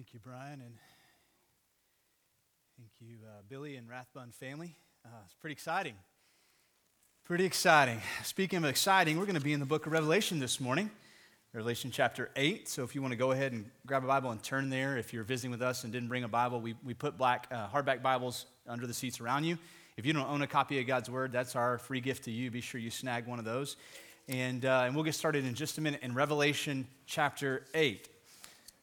Thank you, Brian, and thank you, uh, Billy and Rathbun family. Uh, it's pretty exciting. Pretty exciting. Speaking of exciting, we're going to be in the book of Revelation this morning, Revelation chapter 8. So if you want to go ahead and grab a Bible and turn there, if you're visiting with us and didn't bring a Bible, we, we put black uh, hardback Bibles under the seats around you. If you don't own a copy of God's Word, that's our free gift to you. Be sure you snag one of those. And, uh, and we'll get started in just a minute in Revelation chapter 8.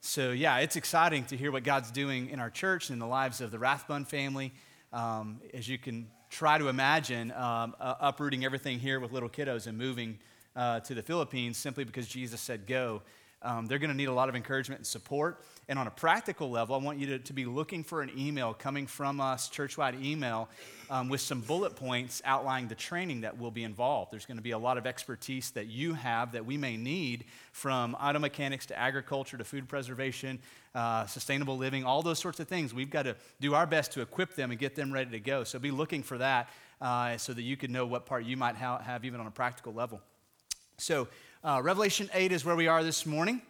So, yeah, it's exciting to hear what God's doing in our church and in the lives of the Rathbun family. Um, as you can try to imagine, um, uh, uprooting everything here with little kiddos and moving uh, to the Philippines simply because Jesus said go. Um, they're going to need a lot of encouragement and support. And on a practical level, I want you to, to be looking for an email coming from us, churchwide email, um, with some bullet points outlining the training that will be involved. There's going to be a lot of expertise that you have that we may need from auto mechanics to agriculture to food preservation, uh, sustainable living, all those sorts of things. We've got to do our best to equip them and get them ready to go. So be looking for that uh, so that you can know what part you might ha- have even on a practical level. So, uh, Revelation 8 is where we are this morning.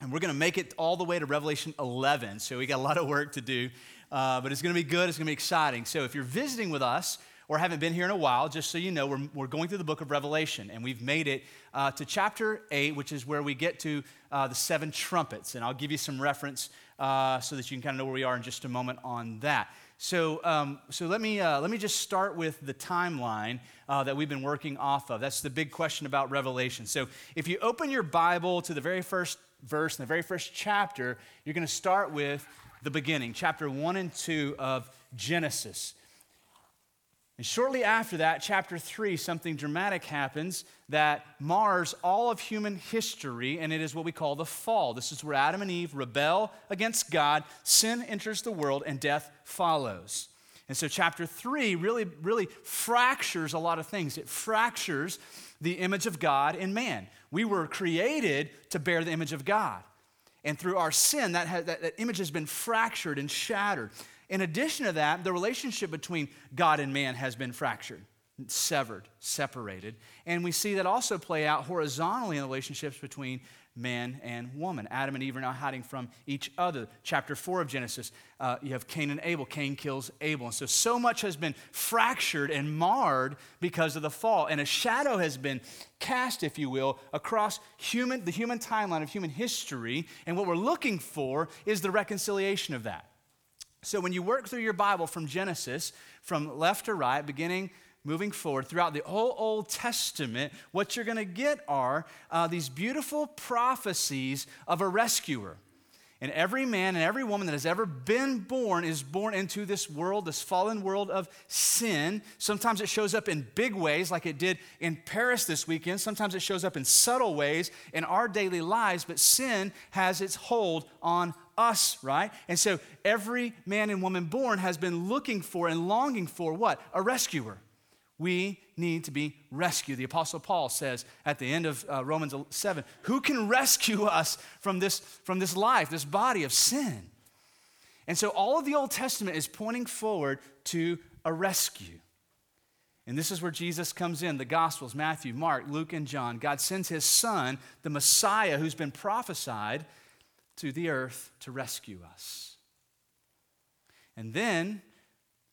And we're going to make it all the way to Revelation 11. So we got a lot of work to do. Uh, but it's going to be good. It's going to be exciting. So if you're visiting with us or haven't been here in a while, just so you know, we're, we're going through the book of Revelation. And we've made it uh, to chapter 8, which is where we get to uh, the seven trumpets. And I'll give you some reference uh, so that you can kind of know where we are in just a moment on that. So, um, so let, me, uh, let me just start with the timeline uh, that we've been working off of. That's the big question about Revelation. So, if you open your Bible to the very first verse in the very first chapter, you're going to start with the beginning, chapter 1 and 2 of Genesis. And shortly after that, chapter 3, something dramatic happens that mars all of human history, and it is what we call the fall. This is where Adam and Eve rebel against God, sin enters the world, and death follows. And so, chapter 3 really, really fractures a lot of things. It fractures the image of God in man. We were created to bear the image of God. And through our sin, that, has, that, that image has been fractured and shattered. In addition to that, the relationship between God and man has been fractured, severed, separated. And we see that also play out horizontally in relationships between man and woman. Adam and Eve are now hiding from each other. Chapter 4 of Genesis, uh, you have Cain and Abel. Cain kills Abel. And so, so much has been fractured and marred because of the fall. And a shadow has been cast, if you will, across human, the human timeline of human history. And what we're looking for is the reconciliation of that. So, when you work through your Bible from Genesis, from left to right, beginning moving forward throughout the whole Old Testament, what you're going to get are uh, these beautiful prophecies of a rescuer. And every man and every woman that has ever been born is born into this world, this fallen world of sin. Sometimes it shows up in big ways, like it did in Paris this weekend. Sometimes it shows up in subtle ways in our daily lives, but sin has its hold on us, right? And so every man and woman born has been looking for and longing for what? A rescuer. We need to be rescued. The Apostle Paul says at the end of uh, Romans 7 Who can rescue us from this, from this life, this body of sin? And so all of the Old Testament is pointing forward to a rescue. And this is where Jesus comes in the Gospels Matthew, Mark, Luke, and John. God sends his Son, the Messiah, who's been prophesied, to the earth to rescue us. And then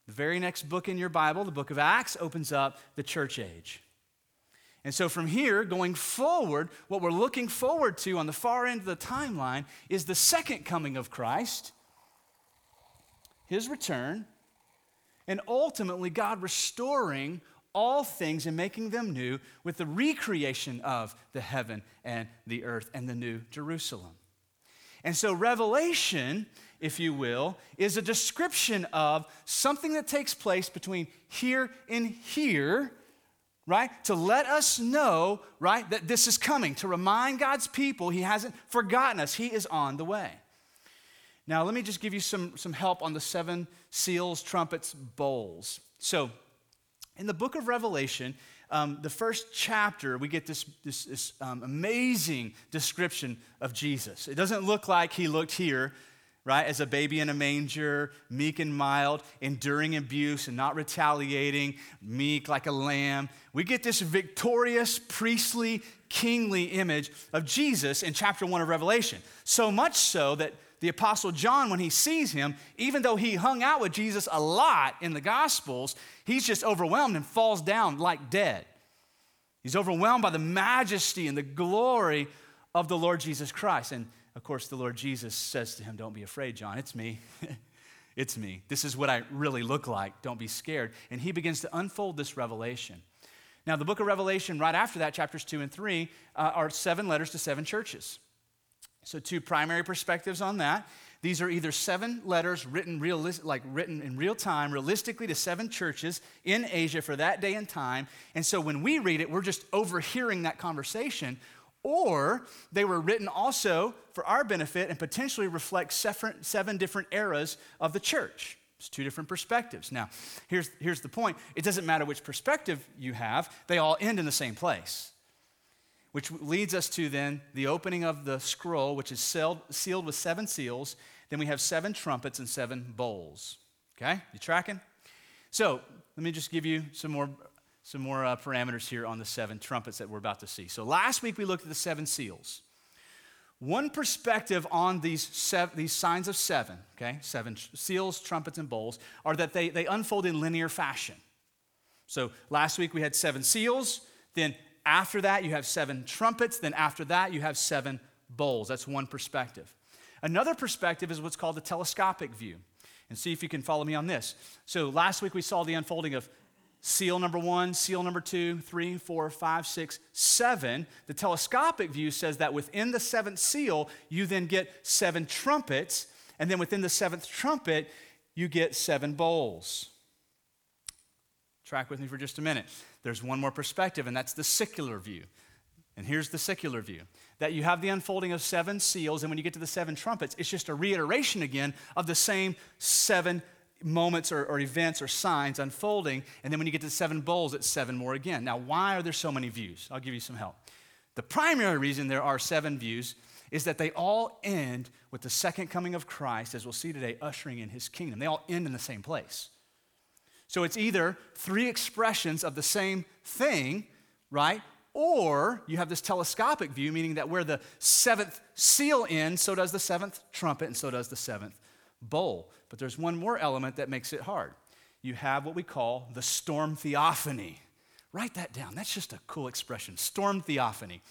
the very next book in your Bible, the book of Acts, opens up the church age. And so from here, going forward, what we're looking forward to on the far end of the timeline is the second coming of Christ, his return, and ultimately God restoring all things and making them new with the recreation of the heaven and the earth and the new Jerusalem. And so, Revelation if you will, is a description of something that takes place between here and here, right? To let us know, right, that this is coming, to remind God's people He hasn't forgotten us, He is on the way. Now, let me just give you some, some help on the seven seals, trumpets, bowls. So, in the book of Revelation, um, the first chapter, we get this, this, this um, amazing description of Jesus. It doesn't look like he looked here right? As a baby in a manger, meek and mild, enduring abuse and not retaliating, meek like a lamb. We get this victorious, priestly, kingly image of Jesus in chapter one of Revelation. So much so that the Apostle John, when he sees him, even though he hung out with Jesus a lot in the Gospels, he's just overwhelmed and falls down like dead. He's overwhelmed by the majesty and the glory of the Lord Jesus Christ. And of course, the Lord Jesus says to him, Don't be afraid, John, it's me. it's me. This is what I really look like. Don't be scared. And he begins to unfold this revelation. Now, the book of Revelation, right after that, chapters two and three, uh, are seven letters to seven churches. So, two primary perspectives on that. These are either seven letters written, realis- like written in real time, realistically to seven churches in Asia for that day and time. And so when we read it, we're just overhearing that conversation. Or they were written also for our benefit and potentially reflect seven different eras of the church. It's two different perspectives. Now, here's, here's the point it doesn't matter which perspective you have, they all end in the same place. Which leads us to then the opening of the scroll, which is sealed, sealed with seven seals. Then we have seven trumpets and seven bowls. Okay? You tracking? So let me just give you some more, some more uh, parameters here on the seven trumpets that we're about to see. So last week we looked at the seven seals. One perspective on these, seven, these signs of seven, okay, seven seals, trumpets, and bowls, are that they, they unfold in linear fashion. So last week we had seven seals, then after that you have seven trumpets, then after that you have seven bowls. That's one perspective. Another perspective is what's called the telescopic view. And see if you can follow me on this. So last week we saw the unfolding of seal number one, seal number two, three, four, five, six, seven. The telescopic view says that within the seventh seal, you then get seven trumpets, and then within the seventh trumpet, you get seven bowls. Track with me for just a minute. There's one more perspective, and that's the secular view. And here's the secular view that you have the unfolding of seven seals, and when you get to the seven trumpets, it's just a reiteration again of the same seven moments or, or, events or signs unfolding. And then when you get to seven bowls, it's seven more again. Now, why are there so many views? I'll give you some help. The primary reason there are seven views is that they all end with the second coming of Christ, as we'll see today, ushering in his kingdom. They all end in the same place. So it's either three expressions of the same thing, right? Or you have this telescopic view, meaning that where the seventh seal ends, so does the seventh trumpet, and so does the seventh bowl. But there's one more element that makes it hard. You have what we call the storm theophany. Write that down. That's just a cool expression storm theophany.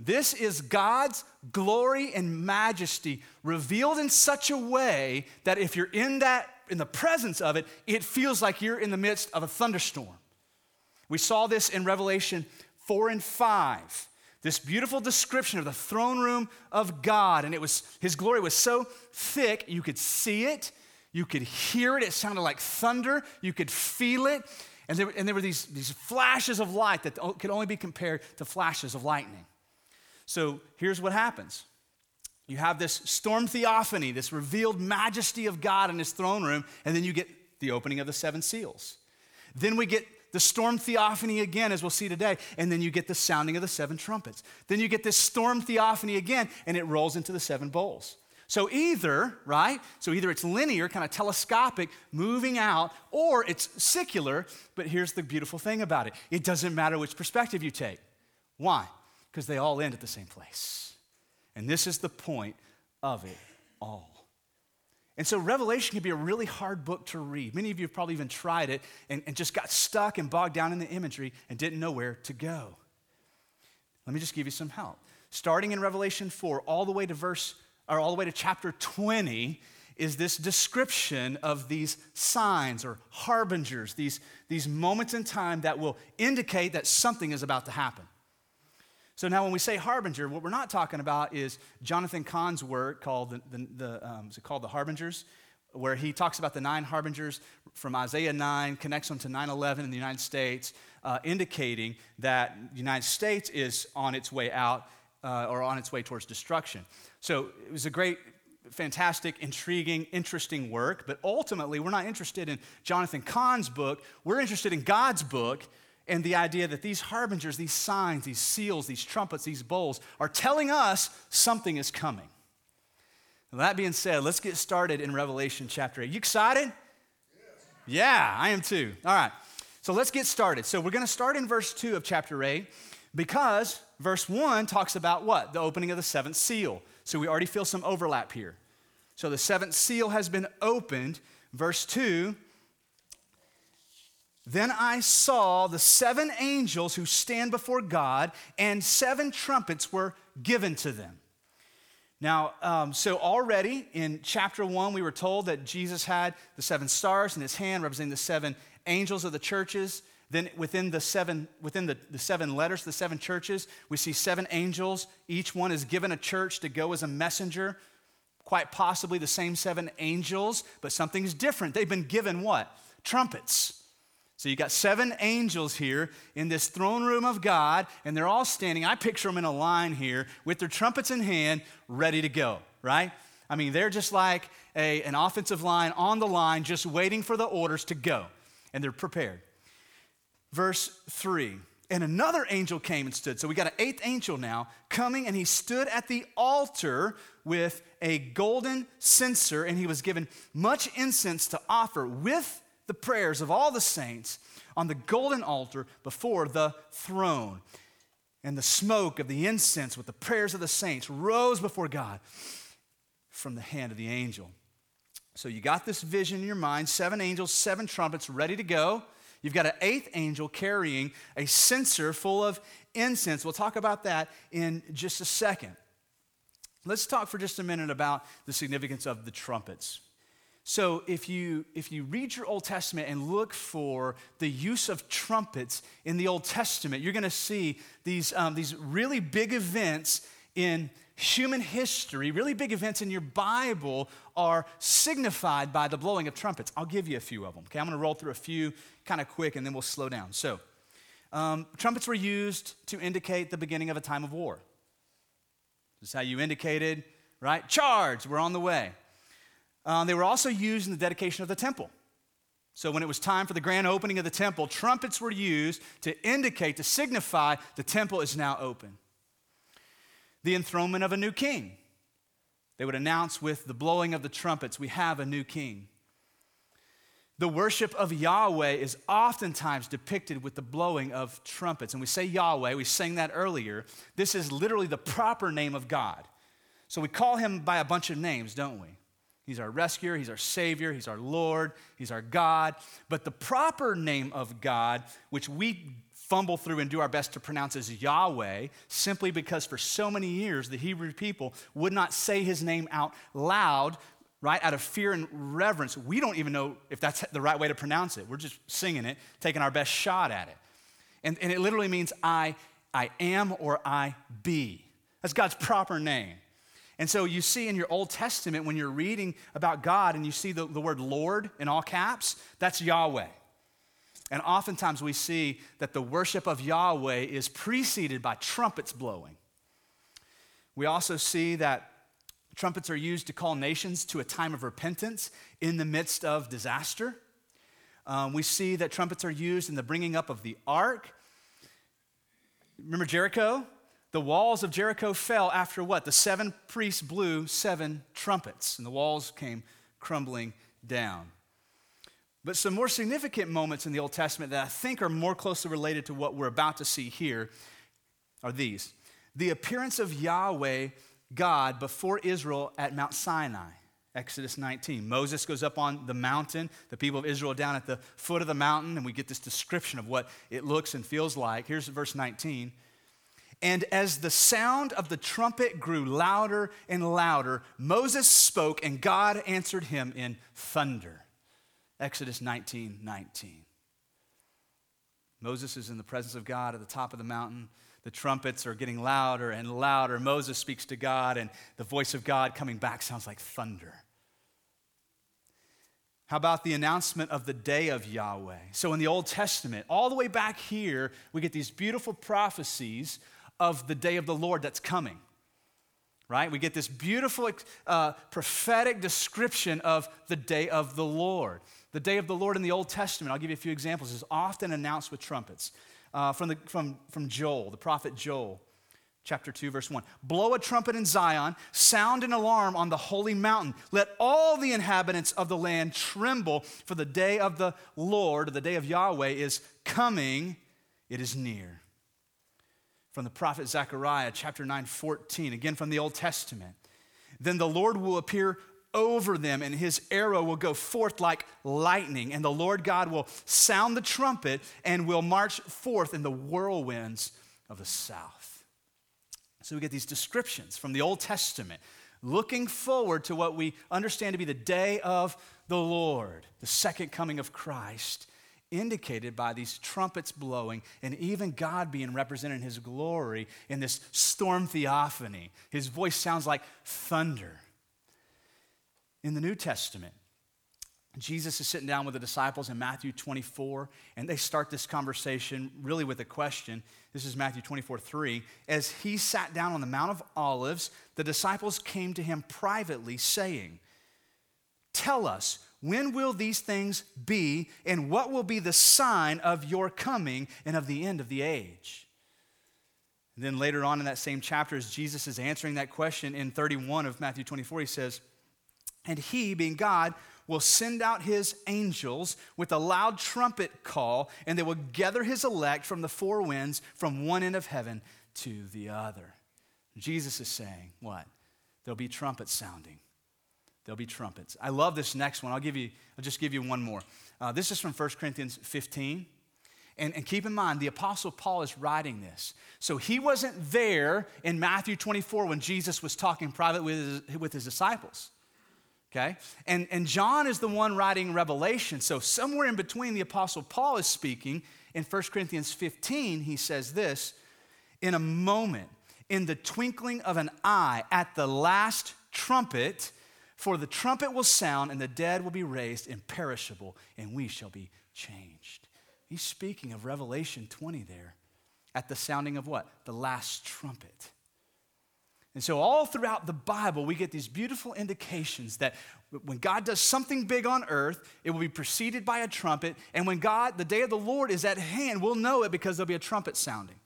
This is God's glory and majesty revealed in such a way that if you're in that in the presence of it, it feels like you're in the midst of a thunderstorm. We saw this in Revelation 4 and 5 this beautiful description of the throne room of God. And it was, his glory was so thick, you could see it, you could hear it. It sounded like thunder, you could feel it. And there, and there were these, these flashes of light that could only be compared to flashes of lightning. So here's what happens you have this storm theophany, this revealed majesty of God in his throne room, and then you get the opening of the seven seals. Then we get the storm theophany again, as we'll see today, and then you get the sounding of the seven trumpets. Then you get this storm theophany again, and it rolls into the seven bowls. So either, right? So either it's linear, kind of telescopic, moving out, or it's secular, but here's the beautiful thing about it it doesn't matter which perspective you take. Why? Because they all end at the same place. And this is the point of it all. And so Revelation can be a really hard book to read. Many of you have probably even tried it and, and just got stuck and bogged down in the imagery and didn't know where to go. Let me just give you some help. Starting in Revelation 4, all the way to verse, or all the way to chapter 20, is this description of these signs or harbingers, these, these moments in time that will indicate that something is about to happen. So now, when we say harbinger, what we're not talking about is Jonathan Cahn's work called the, the, the um, is it called the Harbingers, where he talks about the nine harbingers from Isaiah 9, connects them to 9/11 in the United States, uh, indicating that the United States is on its way out uh, or on its way towards destruction. So it was a great fantastic, intriguing, interesting work, but ultimately, we're not interested in Jonathan Cahn's book. We're interested in God's book and the idea that these harbingers, these signs, these seals, these trumpets, these bowls are telling us something is coming. That being said, let's get started in Revelation chapter 8. You excited? Yeah, I am too. All right. So let's get started. So we're going to start in verse 2 of chapter 8 because verse 1 talks about what? The opening of the seventh seal. So we already feel some overlap here. So the seventh seal has been opened. Verse 2 Then I saw the seven angels who stand before God, and seven trumpets were given to them. Now, um, so already in chapter one, we were told that Jesus had the seven stars in his hand, representing the seven angels of the churches. Then within the seven, within the, the seven letters, the seven churches, we see seven angels. Each one is given a church to go as a messenger. Quite possibly the same seven angels, but something's different. They've been given what? Trumpets. So you got seven angels here in this throne room of God, and they're all standing. I picture them in a line here with their trumpets in hand, ready to go, right? I mean, they're just like a, an offensive line on the line, just waiting for the orders to go, and they're prepared. Verse 3 And another angel came and stood. So we got an eighth angel now coming, and he stood at the altar with a golden censer, and he was given much incense to offer with the prayers of all the saints on the golden altar before the throne. And the smoke of the incense with the prayers of the saints rose before God from the hand of the angel. So you got this vision in your mind seven angels, seven trumpets ready to go. You've got an eighth angel carrying a censer full of incense. We'll talk about that in just a second. Let's talk for just a minute about the significance of the trumpets. So if you if you read your Old Testament and look for the use of trumpets in the Old Testament, you're going to see these um, these really big events in human history, really big events in your Bible are signified by the blowing of trumpets. I'll give you a few of them. Okay, I'm going to roll through a few kind of quick, and then we'll slow down. So, um, trumpets were used to indicate the beginning of a time of war. This is how you indicated, right? Charge, we're on the way. Um, they were also used in the dedication of the temple. So, when it was time for the grand opening of the temple, trumpets were used to indicate, to signify the temple is now open. The enthronement of a new king. They would announce with the blowing of the trumpets, we have a new king. The worship of Yahweh is oftentimes depicted with the blowing of trumpets. And we say Yahweh, we sang that earlier. This is literally the proper name of God. So we call him by a bunch of names, don't we? He's our rescuer, he's our savior, he's our Lord, he's our God. But the proper name of God, which we fumble through and do our best to pronounce as Yahweh, simply because for so many years the Hebrew people would not say his name out loud right? Out of fear and reverence. We don't even know if that's the right way to pronounce it. We're just singing it, taking our best shot at it. And, and it literally means I, I am or I be. That's God's proper name. And so you see in your Old Testament, when you're reading about God and you see the, the word Lord in all caps, that's Yahweh. And oftentimes we see that the worship of Yahweh is preceded by trumpets blowing. We also see that Trumpets are used to call nations to a time of repentance in the midst of disaster. Um, we see that trumpets are used in the bringing up of the ark. Remember Jericho? The walls of Jericho fell after what? The seven priests blew seven trumpets, and the walls came crumbling down. But some more significant moments in the Old Testament that I think are more closely related to what we're about to see here are these the appearance of Yahweh God before Israel at Mount Sinai. Exodus 19. Moses goes up on the mountain, the people of Israel down at the foot of the mountain, and we get this description of what it looks and feels like. Here's verse 19. And as the sound of the trumpet grew louder and louder, Moses spoke, and God answered him in thunder. Exodus 19 19. Moses is in the presence of God at the top of the mountain the trumpets are getting louder and louder. Moses speaks to God, and the voice of God coming back sounds like thunder. How about the announcement of the day of Yahweh? So, in the Old Testament, all the way back here, we get these beautiful prophecies of the day of the Lord that's coming. Right? We get this beautiful uh, prophetic description of the day of the Lord. The day of the Lord in the Old Testament, I'll give you a few examples, is often announced with trumpets uh, from, the, from, from Joel, the prophet Joel, chapter 2, verse 1. Blow a trumpet in Zion, sound an alarm on the holy mountain. Let all the inhabitants of the land tremble, for the day of the Lord, the day of Yahweh, is coming, it is near. From the prophet Zechariah, chapter 9, 14, again from the Old Testament. Then the Lord will appear over them, and his arrow will go forth like lightning, and the Lord God will sound the trumpet and will march forth in the whirlwinds of the south. So we get these descriptions from the Old Testament, looking forward to what we understand to be the day of the Lord, the second coming of Christ indicated by these trumpets blowing and even God being represented in his glory in this storm theophany. His voice sounds like thunder. In the New Testament, Jesus is sitting down with the disciples in Matthew 24, and they start this conversation really with a question. This is Matthew 24, 3. As he sat down on the Mount of Olives, the disciples came to him privately, saying, Tell us, when will these things be, and what will be the sign of your coming and of the end of the age? And then later on in that same chapter, as Jesus is answering that question in 31 of Matthew 24, he says, And he, being God, will send out his angels with a loud trumpet call, and they will gather his elect from the four winds, from one end of heaven to the other. Jesus is saying, What? There'll be trumpets sounding. There'll be trumpets. I love this next one. I'll give you, I'll just give you one more. Uh, this is from 1 Corinthians 15. And, and, keep in mind, the Apostle Paul is writing this. So he wasn't there in Matthew 24 when Jesus was talking privately with his, with his disciples. Okay? And, and John is the one writing Revelation. So somewhere in between, the Apostle Paul is speaking. In 1 Corinthians 15, he says this In a moment, in the twinkling of an eye, at the last trumpet, for the trumpet will sound, and the dead will be raised imperishable, and we shall be changed. He's speaking of Revelation 20 there at the sounding of what? The last trumpet. And so, all throughout the Bible, we get these beautiful indications that when God does something big on earth, it will be preceded by a trumpet. And when God, the day of the Lord is at hand, we'll know it because there'll be a trumpet sounding.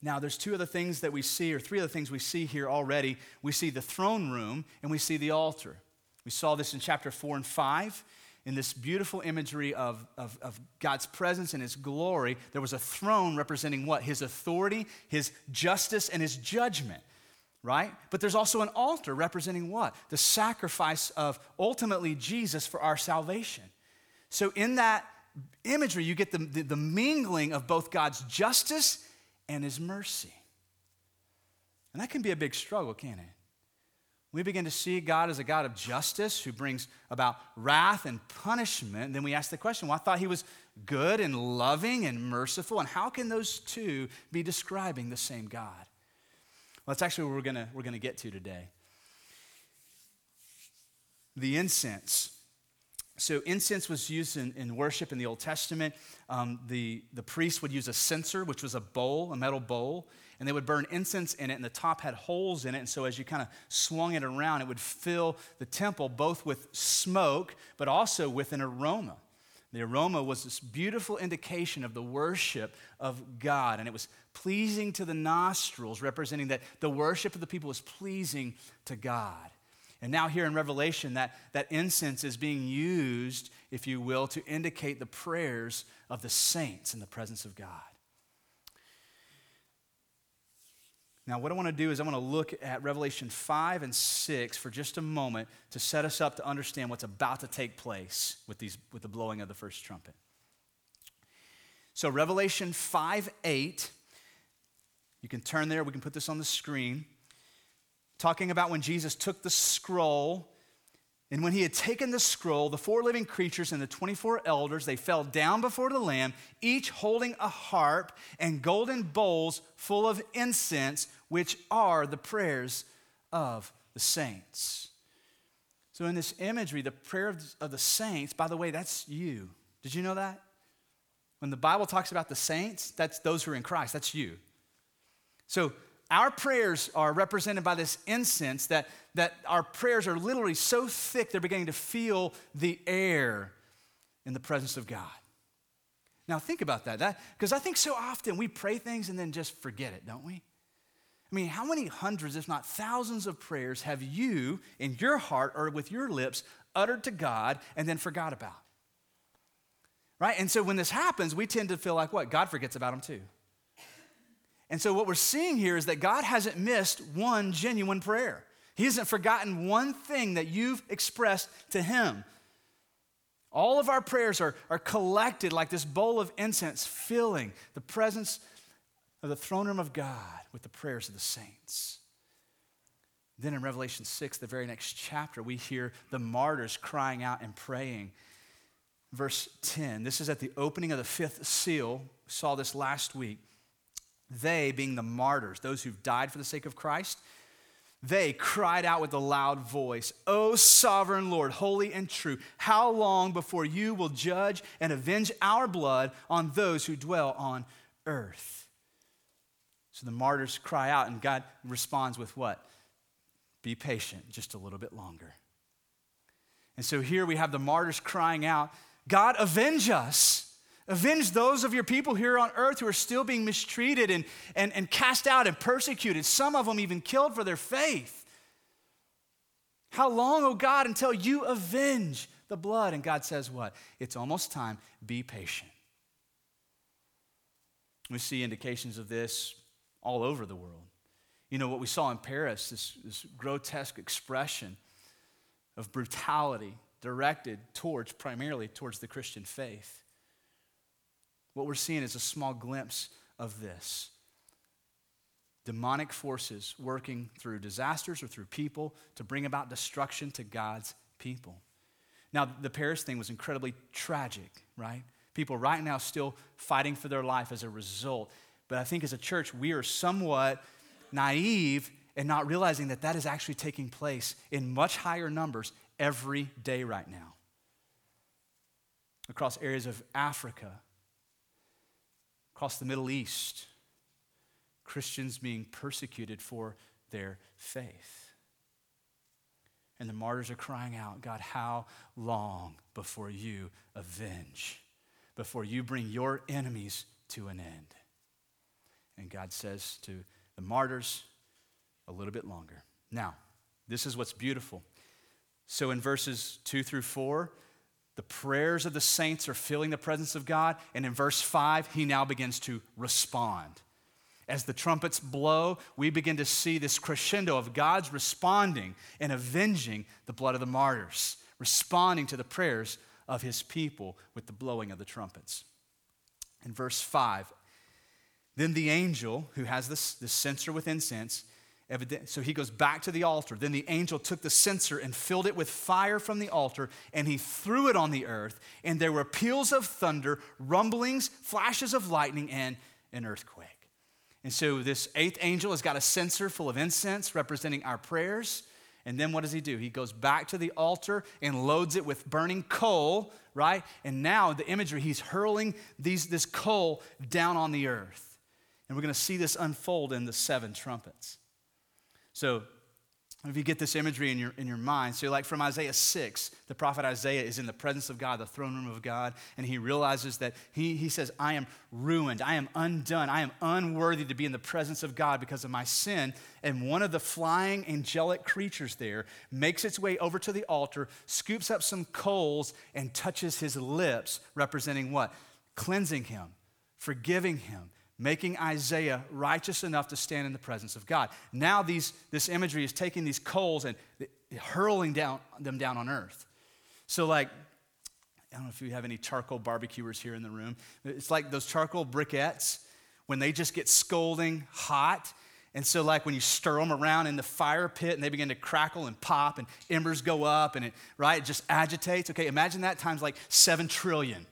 Now, there's two other things that we see, or three other things we see here already. We see the throne room and we see the altar. We saw this in chapter 4 and 5 in this beautiful imagery of, of, of, God's presence and His glory. There was a throne representing what? His authority, His justice, and His judgment, right? But there's also an altar representing what? The sacrifice of ultimately Jesus for our salvation. So, in that imagery, you get the, the, the mingling of both God's justice and his mercy. And that can be a big struggle, can't it? We begin to see God as a God of justice who brings about wrath and punishment. Then we ask the question well, I thought he was good and loving and merciful. And how can those two be describing the same God? Well, that's actually what we're going we're to get to today. The incense so, incense was used in, in worship in the Old Testament. Um, the, the priest would use a censer, which was a bowl, a metal bowl, and they would burn incense in it, and the top had holes in it. And so, as you kind of swung it around, it would fill the temple both with smoke, but also with an aroma. The aroma was this beautiful indication of the worship of God, and it was pleasing to the nostrils, representing that the worship of the people was pleasing to God. And now, here in Revelation, that, that incense is being used, if you will, to indicate the prayers of the saints in the presence of God. Now, what I want to do is I want to look at Revelation 5 and 6 for just a moment to set us up to understand what's about to take place with, these, with the blowing of the first trumpet. So, Revelation 5 8, you can turn there, we can put this on the screen talking about when Jesus took the scroll. And when he had taken the scroll, the four living creatures and the 24 elders, they fell down before the Lamb, each holding a harp and golden bowls full of incense, which are the prayers of the saints. So, in this imagery, the prayer of the saints, by the way, that's you. Did you know that? When the Bible talks about the saints, that's those who are in Christ, that's you. So, our prayers are represented by this incense that, that our prayers are literally so thick they're beginning to feel the air in the presence of God. Now, think about that, because I think so often we pray things and then just forget it, don't we? I mean, how many hundreds, if not thousands, of prayers have you in your heart or with your lips uttered to God and then forgot about? Right? And so when this happens, we tend to feel like what? God forgets about them too. And so, what we're seeing here is that God hasn't missed one genuine prayer. He hasn't forgotten one thing that you've expressed to Him. All of our prayers are, are collected like this bowl of incense, filling the presence of the throne room of God with the prayers of the saints. Then in Revelation 6, the very next chapter, we hear the martyrs crying out and praying. Verse 10, this is at the opening of the fifth seal. We saw this last week. They, being the martyrs, those who've died for the sake of Christ, they cried out with a loud voice, O sovereign Lord, holy and true, how long before you will judge and avenge our blood on those who dwell on earth? So the martyrs cry out, and God responds with what? Be patient just a little bit longer. And so here we have the martyrs crying out, God, avenge us. Avenge those of your people here on earth who are still being mistreated and, and, and cast out and persecuted, some of them even killed for their faith. How long, oh God, until you avenge the blood? And God says, What? It's almost time. Be patient. We see indications of this all over the world. You know, what we saw in Paris, this, this grotesque expression of brutality directed towards, primarily towards the Christian faith. What we're seeing is a small glimpse of this. Demonic forces working through disasters or through people to bring about destruction to God's people. Now, the Paris thing was incredibly tragic, right? People right now still fighting for their life as a result. But I think as a church, we are somewhat naive and not realizing that that is actually taking place in much higher numbers every day right now. Across areas of Africa, across the Middle East, Christians being persecuted for their faith. And the martyrs are crying out, God, how long before you avenge, before you bring your enemies to an end? And God says to the martyrs, a little bit longer. Now, this is what's beautiful. So in verses two through four, the prayers of the saints are filling the presence of God. And in verse 5, he now begins to respond. As the trumpets blow, we begin to see this crescendo of God's responding and avenging the blood of the martyrs, responding to the prayers of his people with the blowing of the trumpets. In verse 5, then the angel who has this, this censer with incense, so he goes back to the altar. Then the angel took the censer and filled it with fire from the altar, and he threw it on the earth. And there were peals of thunder, rumblings, flashes of lightning, and an earthquake. And so this eighth angel has got a censer full of incense representing our prayers. And then what does he do? He goes back to the altar and loads it with burning coal, right? And now the imagery, he's hurling these, this coal down on the earth. And we're going to see this unfold in the seven trumpets. So, if you get this imagery in your, in your mind, so like from Isaiah 6, the prophet Isaiah is in the presence of God, the throne room of God, and he realizes that he, he says, I am ruined, I am undone, I am unworthy to be in the presence of God because of my sin. And one of the flying angelic creatures there makes its way over to the altar, scoops up some coals, and touches his lips, representing what? Cleansing him, forgiving him, making Isaiah righteous enough to stand in the presence of God. Now, these, this imagery is taking these coals and hurling down, them down on earth. So, like, I don't know if you have any charcoal barbecuers here in the room. It's like those charcoal briquettes when they just get scolding hot. And so, like when you stir them around in the fire pit and they begin to crackle and pop and embers go up and it, right, it just agitates. Okay, imagine that times like seven trillion,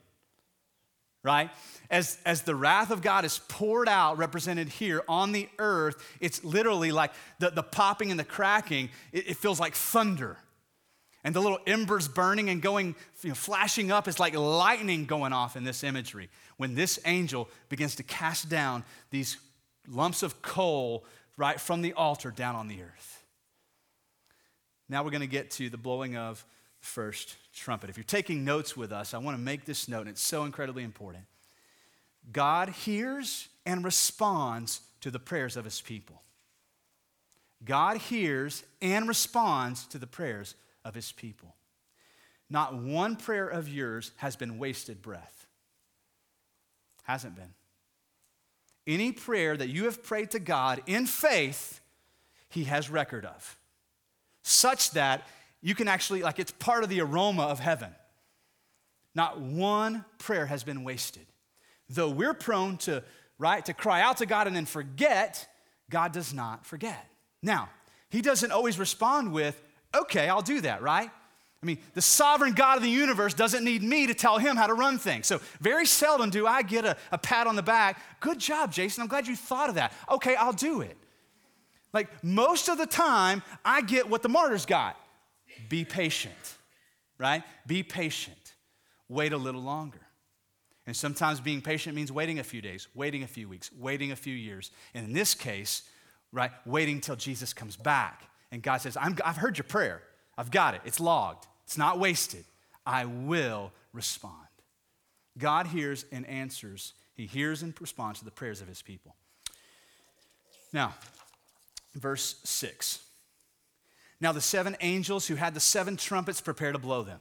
right? as, as the wrath of God is poured out, represented here on the earth, it's literally like the, the popping and the cracking, it, it feels like thunder. And the little embers burning and going, you know, flashing up is like lightning going off in this imagery. When this angel begins to cast down these lumps of coal right from the altar down on the earth. Now we're going to get to the blowing of first trumpet. If you're taking notes with us, I want to make this note, and it's so incredibly important. God hears and responds to the prayers of his people. God hears and responds to the prayers of his people. Not one prayer of yours has been wasted breath. Hasn't been. any prayer that you have prayed to God in faith, He has record of, such that you can actually, like, it's part of the aroma of heaven. Not one prayer has been wasted. Though we're prone to, right, to cry out to God and then forget, God does not forget. Now, He doesn't always respond with, okay, I'll do that, right? I mean, the sovereign God of the universe doesn't need me to tell him how to run things. So, very seldom do I get a, a, pat on the back. Good job, Jason. I'm glad you thought of that. Okay, I'll do it. Like, most of the time, I get what the martyrs got be patient, right? Be patient. Wait a little longer. And sometimes being patient means waiting a few days, waiting a few weeks, waiting a few years. And in this case, right, waiting till Jesus comes back. And God says, i have heard your prayer. I've got it. It's logged. It's not wasted. I will respond. God hears and answers. He hears and responds to the prayers of his people. Now, verse 6. Now the seven angels who had the seven trumpets prepare to blow them.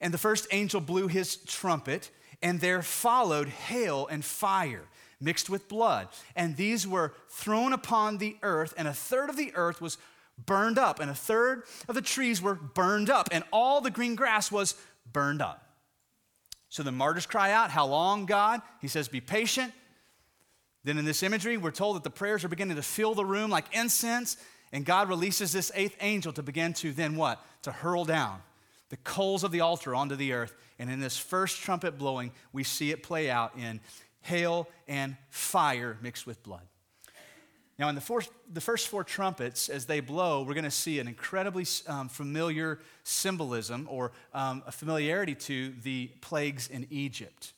And the first angel blew his trumpet, and there followed hail and fire mixed with blood. And these were thrown upon the earth, and a third of the earth was burned up, and a third of the trees were burned up, and all the green grass was burned up. So the martyrs cry out, How long, God? He says, Be patient. Then in this imagery, we're told that the prayers are beginning to fill the room like incense, and God releases this eighth angel to begin to then what? To hurl down the coals of the altar onto the earth. And in this first trumpet blowing, we see it play out in hail and fire mixed with blood. Now, in the, four, the first four trumpets, as they blow, we're going to see an incredibly um, familiar symbolism or um, a familiarity to the plagues in Egypt.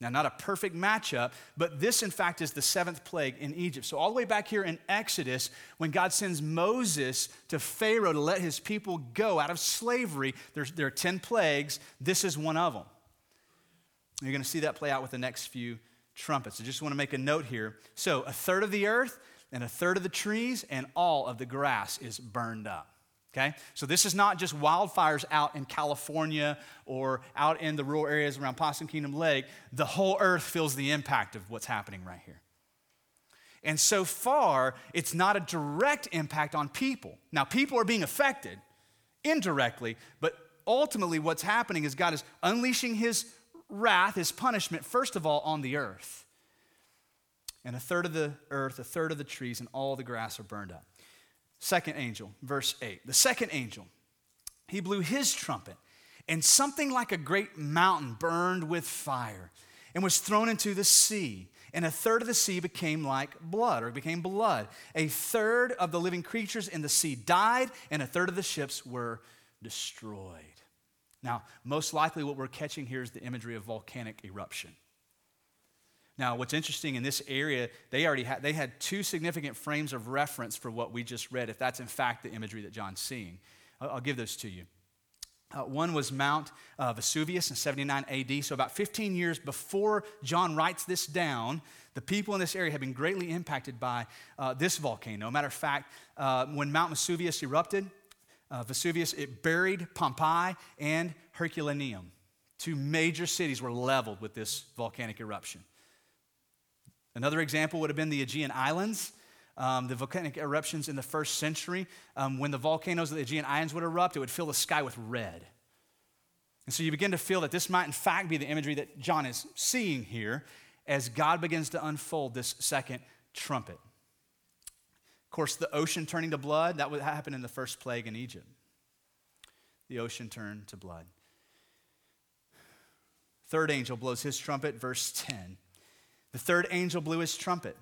Now, not a perfect matchup, but this, in fact, is the seventh plague in Egypt. So, all the way back here in Exodus, when God sends Moses to Pharaoh to let his people go out of slavery, there's, there are 10 plagues. This is one of them. You're going to see that play out with the next few trumpets. I just want to make a note here. So, a third of the earth, and a third of the trees and all of the grass is burned up. Okay? So this is not just wildfires out in California or out in the rural areas around Possum Kingdom Lake. The whole earth feels the impact of what's happening right here. And so far, it's not a direct impact on people. Now, people are being affected indirectly, but ultimately, what's happening is God is unleashing his wrath, his punishment, first of all, on the earth and a third of the earth, a third of the trees, and all the grass are burned up. Second angel, verse 8. The second angel, he blew his trumpet, and something like a great mountain burned with fire and was thrown into the sea. And a third of the sea became like blood, or became blood. A third of the living creatures in the sea died, and a third of the ships were destroyed. Now, most likely, what we're catching here is the imagery of volcanic eruption. Now, what's interesting in this area, they already had they had two significant frames of reference for what we just read, if that's in fact the imagery that John's seeing. I'll, I'll give those to you. Uh, one was Mount uh, Vesuvius in 79 AD. So, about 15 years before John writes this down, the people in this area have been greatly impacted by uh, this volcano. Matter of fact, uh, when Mount Vesuvius erupted, uh, Vesuvius, it buried Pompeii and Herculaneum. Two major cities were leveled with this volcanic eruption. Another example would have been the Aegean Islands. Um, the volcanic eruptions in the first century, um, when the volcanoes of the Aegean Islands would erupt, it would fill the sky with red. And so you begin to feel that this might, in fact, be the imagery that John is seeing here as God begins to unfold this second trumpet. Of course, the ocean turning to blood, that would happen in the first plague in Egypt. The ocean turned to blood. Third angel blows his trumpet, verse 10. The third angel blew his trumpet,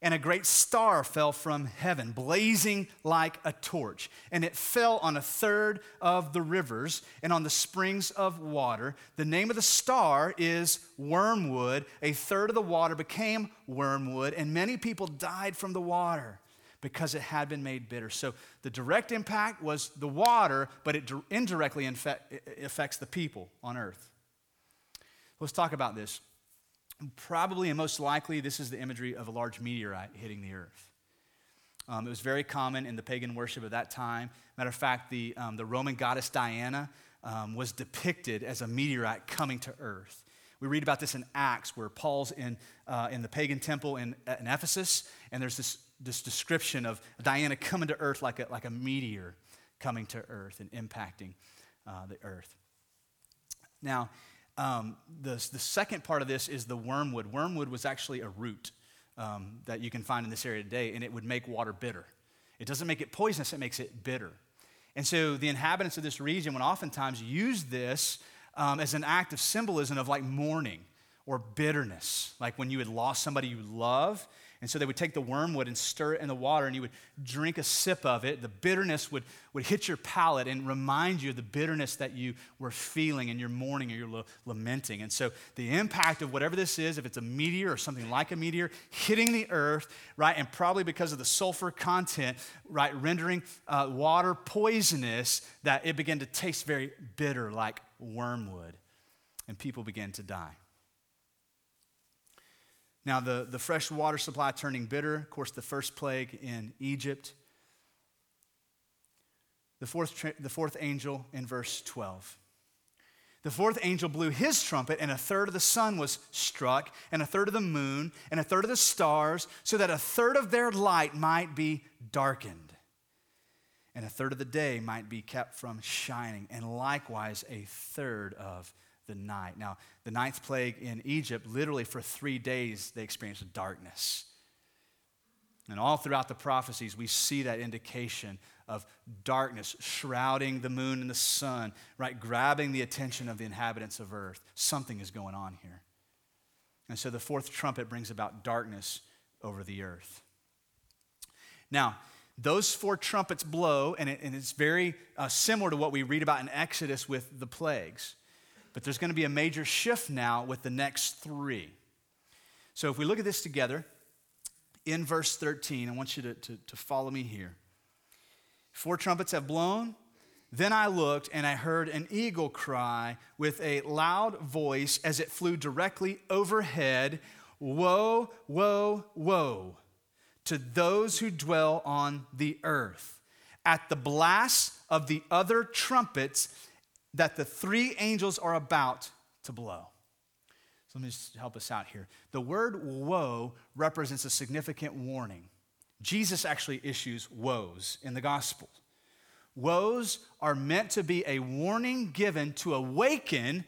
and a great star fell from heaven, blazing like a torch. And it fell on a third of the rivers and on the springs of water. The name of the star is wormwood. A third of the water became wormwood, and many people died from the water because it had been made bitter. So the direct impact was the water, but it indirectly affects the people on earth. Let's talk about this. Probably and most likely, this is the imagery of a large meteorite hitting the earth. Um, it was very common in the pagan worship of that time. Matter of fact, the, um, the Roman goddess Diana um, was depicted as a meteorite coming to earth. We read about this in Acts, where Paul's in, uh, in the pagan temple in, in Ephesus, and there's this, this description of Diana coming to earth like a, like a meteor coming to earth and impacting uh, the earth. Now, um, the, the second part of this is the wormwood. Wormwood was actually a root um, that you can find in this area today, and it would make water bitter. It doesn't make it poisonous, it makes it bitter. And so the inhabitants of this region would oftentimes use this um, as an act of symbolism of like mourning or bitterness, like when you had lost somebody you love. And so they would take the wormwood and stir it in the water, and you would drink a sip of it. The bitterness would, would hit your palate and remind you of the bitterness that you were feeling in your mourning or your lamenting. And so the impact of whatever this is, if it's a meteor or something like a meteor, hitting the earth, right, and probably because of the sulfur content, right, rendering uh, water poisonous, that it began to taste very bitter like wormwood, and people began to die. Now, the, the fresh water supply turning bitter, of course, the first plague in Egypt. The fourth, the fourth angel in verse 12. The fourth angel blew his trumpet, and a third of the sun was struck, and a third of the moon, and a third of the stars, so that a third of their light might be darkened, and a third of the day might be kept from shining, and likewise a third of the night. Now, the ninth plague in Egypt, literally for three days, they experienced darkness. And all throughout the prophecies, we see that indication of darkness shrouding the moon and the sun, right? Grabbing the attention of the inhabitants of earth. Something is going on here. And so the fourth trumpet brings about darkness over the earth. Now, those four trumpets blow, and, it, and it's very uh, similar to what we read about in Exodus with the plagues. But there's going to be a major shift now with the next three. So if we look at this together, in verse 13, I want you to, to, to follow me here. Four trumpets have blown. Then I looked and I heard an eagle cry with a loud voice as it flew directly overhead Woe, woe, woe to those who dwell on the earth. At the blast of the other trumpets, that the three angels are about to blow. So let me just help us out here. The word woe represents a significant warning. Jesus actually issues woes in the gospel. Woes are meant to be a warning given to awaken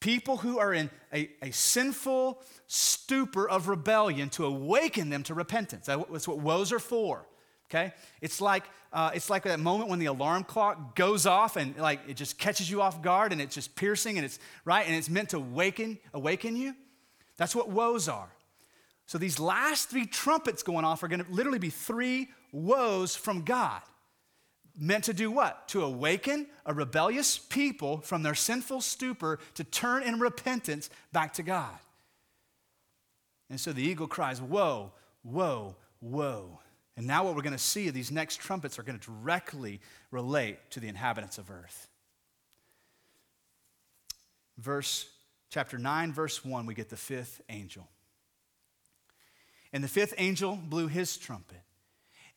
people who are in a, a sinful stupor of rebellion, to awaken them to repentance. That's what woes are for okay? It's like uh, it's like that moment when the alarm clock goes off and like it just catches you off guard and it's just piercing and it's right and it's meant to awaken awaken you. That's what woes are. So these last three trumpets going off are going to literally be three woes from god. Meant to do what? To awaken a rebellious people from their sinful stupor to turn in repentance back to god. And so the eagle cries woe woe woe and now, what we're going to see, these next trumpets are going to directly relate to the inhabitants of earth. Verse chapter 9, verse 1, we get the fifth angel. And the fifth angel blew his trumpet,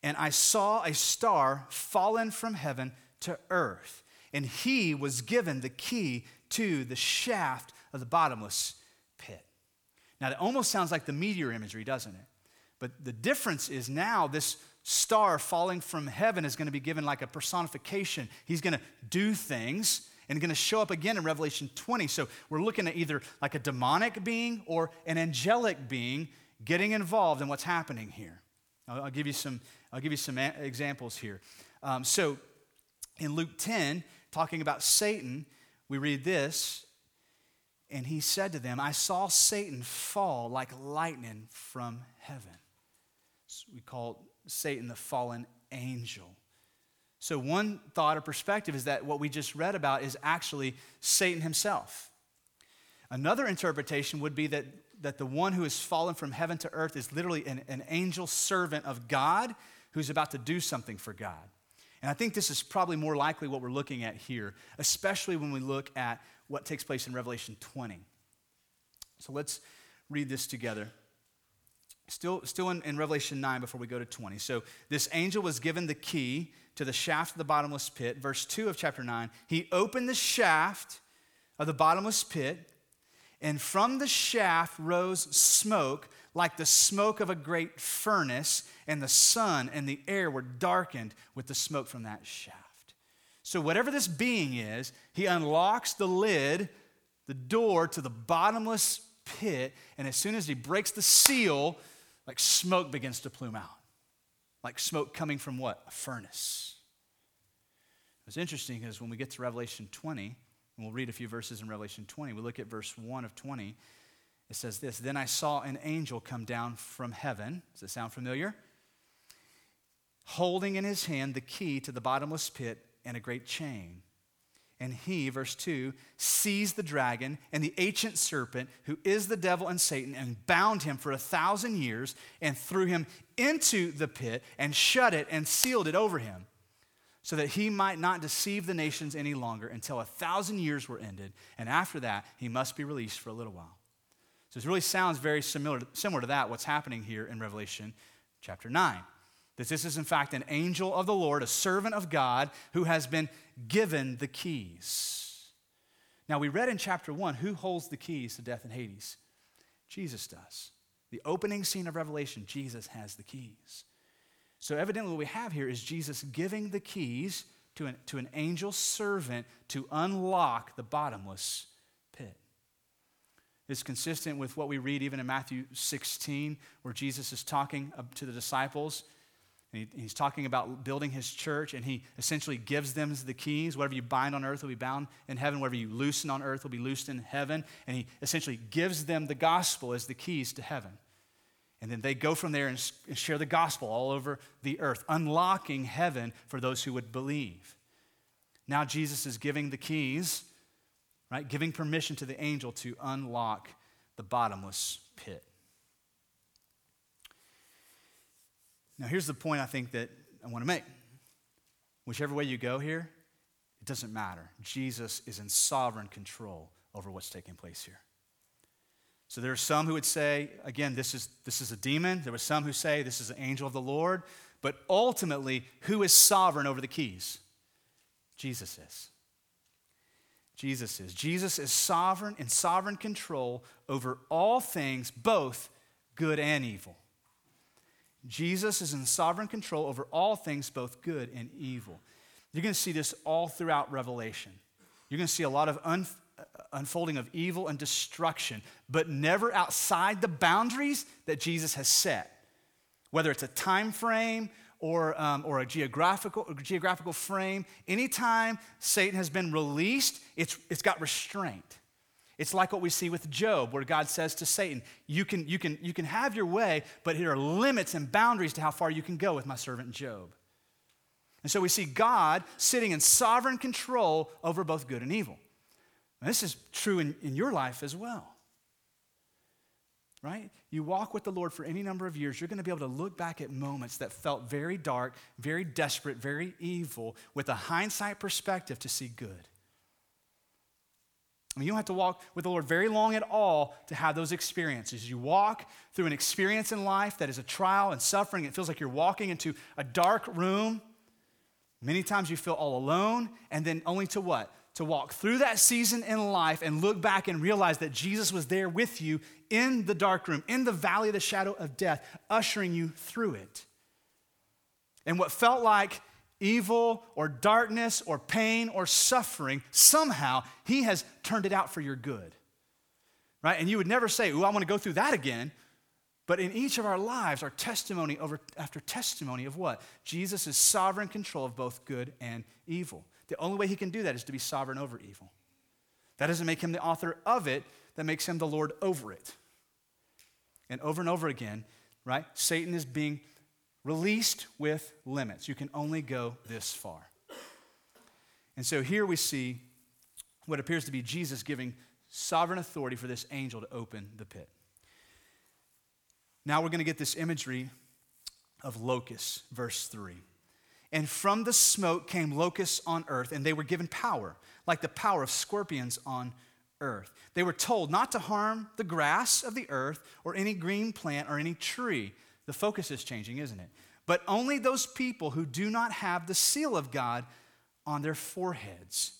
and I saw a star fallen from heaven to earth, and he was given the key to the shaft of the bottomless pit. Now, that almost sounds like the meteor imagery, doesn't it? But the difference is now this star falling from heaven is going to be given like a personification. He's going to do things and going to show up again in Revelation 20. So we're looking at either like a demonic being or an angelic being getting involved in what's happening here. I'll, give you some, I'll give you some examples here. Um, so in Luke 10, talking about Satan, we read this, and he said to them, I saw Satan fall like lightning from heaven we call Satan the fallen angel. So, one thought or perspective is that what we just read about is actually Satan himself. Another interpretation would be that, that the one who has fallen from heaven to earth is literally an, an angel servant of God who's about to do something for God. And I think this is probably more likely what we're looking at here, especially when we look at what takes place in Revelation 20. So let's read this together. Still, still in, in, Revelation 9 before we go to 20. So, this angel was given the key to the shaft of the bottomless pit. Verse 2 of chapter 9 he opened the shaft of the bottomless pit, And from the shaft rose smoke like the smoke of a great furnace, and the sun and the air were darkened with the smoke from that shaft. So, whatever this being is, he unlocks the lid, the door to the bottomless pit, and as soon as he breaks the seal, like smoke begins to plume out. Like smoke coming from what? A furnace. What's interesting is when we get to Revelation 20, and we'll read a few verses in Revelation 20, we look at verse 1 of 20. It says this Then I saw an angel come down from heaven. Does it sound familiar? Holding in his hand the key to the bottomless pit and a great chain. And he, verse 2, seized the dragon and the ancient serpent, who is the devil and Satan, and bound him for a thousand years, and threw him into the pit, and shut it and sealed it over him, so that he might not deceive the nations any longer until a thousand years were ended. And after that, he must be released for a little while. So it really sounds very similar, similar to that, what's happening here in Revelation chapter 9 that this is, in fact, an angel of the Lord, a servant of God, who has been given the keys. Now, we read in chapter 1 who holds the keys to death and Hades? Jesus does. The opening scene of Revelation, Jesus has the keys. So, evidently, what we have here is Jesus giving the keys to an, to an angel servant to unlock the bottomless pit. It's consistent with what we read even in Matthew 16, where Jesus is talking to the disciples he, he's talking about building his church, and he essentially gives them the keys. Whatever you bind on earth will be bound in heaven. Whatever you loosen on earth will be loosed in heaven. And he essentially gives them the gospel as the keys to heaven. And then they go from there and share the gospel all over the earth, unlocking heaven for those who would believe. Now Jesus is giving the keys, right? Giving permission to the angel to unlock the bottomless pit. Now, here's the point I think that I want to make. Whichever way you go here, it doesn't matter. Jesus is in sovereign control over what's taking place here. So there are some who would say, again, this is, this is a demon. There were some who say this is an angel of the Lord. But ultimately, who is sovereign over the keys? Jesus is. Jesus is. Jesus is sovereign in sovereign control over all things, both good and evil. Jesus is in sovereign control over all things, both good and evil. You're going to see this all throughout Revelation. You're going to see a lot of un- unfolding of evil and destruction, but never outside the boundaries that Jesus has set. Whether it's a time frame or, um, or a geographical, geographical frame, anytime Satan has been released, it's, it's got restraint. It's like what we see with Job, where God says to Satan, you can, you, can, you can have your way, but here are limits and boundaries to how far you can go with my servant Job. And so we see God sitting in sovereign control over both good and evil. And this is true in, in your life as well. Right? You walk with the Lord for any number of years, you're going to be able to look back at moments that felt very dark, very desperate, very evil, with a hindsight perspective to see good. I mean, you don't have to walk with the Lord very long at all to have those experiences. You walk through an experience in life that is a trial and suffering. It feels like you're walking into a dark room. Many times you feel all alone, and then only to what? To walk through that season in life and look back and realize that Jesus was there with you in the dark room, in the valley of the shadow of death, ushering you through it. And what felt like evil or darkness or pain or suffering, somehow He has turned it out for your good. Right? And you would never say, Ooh, I want to go through that again. But in each of our lives, our testimony over after testimony of what? Jesus is sovereign control of both good and evil. The only way he can do that is to be sovereign over evil. That doesn't make him the author of it, that makes him the Lord over it. And over and over again, right? Satan is being released with limits. You can only go this far. And so here we see what appears to be Jesus giving sovereign authority for this angel to open the pit. Now we're going to get this imagery of locusts, verse 3. And from the smoke came locusts on earth, and they were given power, like the power of scorpions on earth. They were told not to harm the grass of the earth or any green plant or any tree the focus is changing, isn't it? But only those people who do not have the seal of God on their foreheads.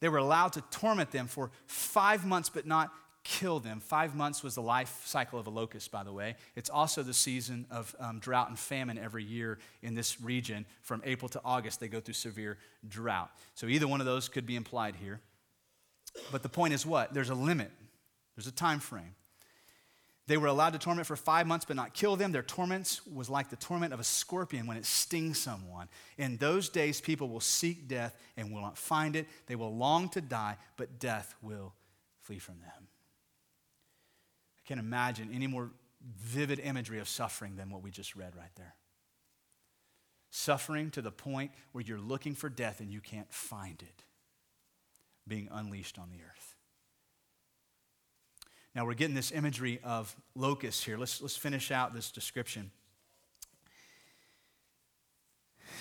They were allowed to torment them for five months, but not kill them. Five months was the life cycle of a locust, by the way. It's also the season of um, drought and famine every year in this region. From April to August, they go through severe drought. So either one of those could be implied here. But the point is what? There's a limit, there's a time frame. They were allowed to torment for five months but not kill them. Their torments was like the torment of a scorpion when it stings someone. In those days, people will seek death and will not find it. They will long to die, but death will flee from them. I can't imagine any more vivid imagery of suffering than what we just read right there. Suffering to the point where you're looking for death and you can't find it, being unleashed on the earth. Now we're getting this imagery of locusts here. Let's, let's finish out this description.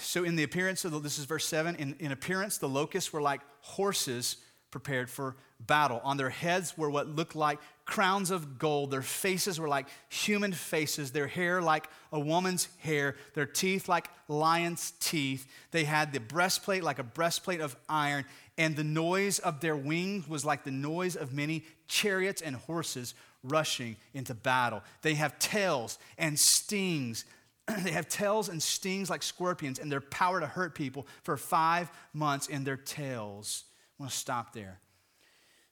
So, in the appearance of the, this is verse 7, in, in appearance, the locusts were like horses prepared for battle. On their heads were what looked like crowns of gold. Their faces were like human faces, their hair like a woman's hair, their teeth like lion's teeth. They had the breastplate like a breastplate of iron, and the noise of their wings was like the noise of many chariots and horses rushing into battle. They have tails and stings. they have tails and stings like scorpions, and their power to hurt people for five months in their tails. I want to stop there.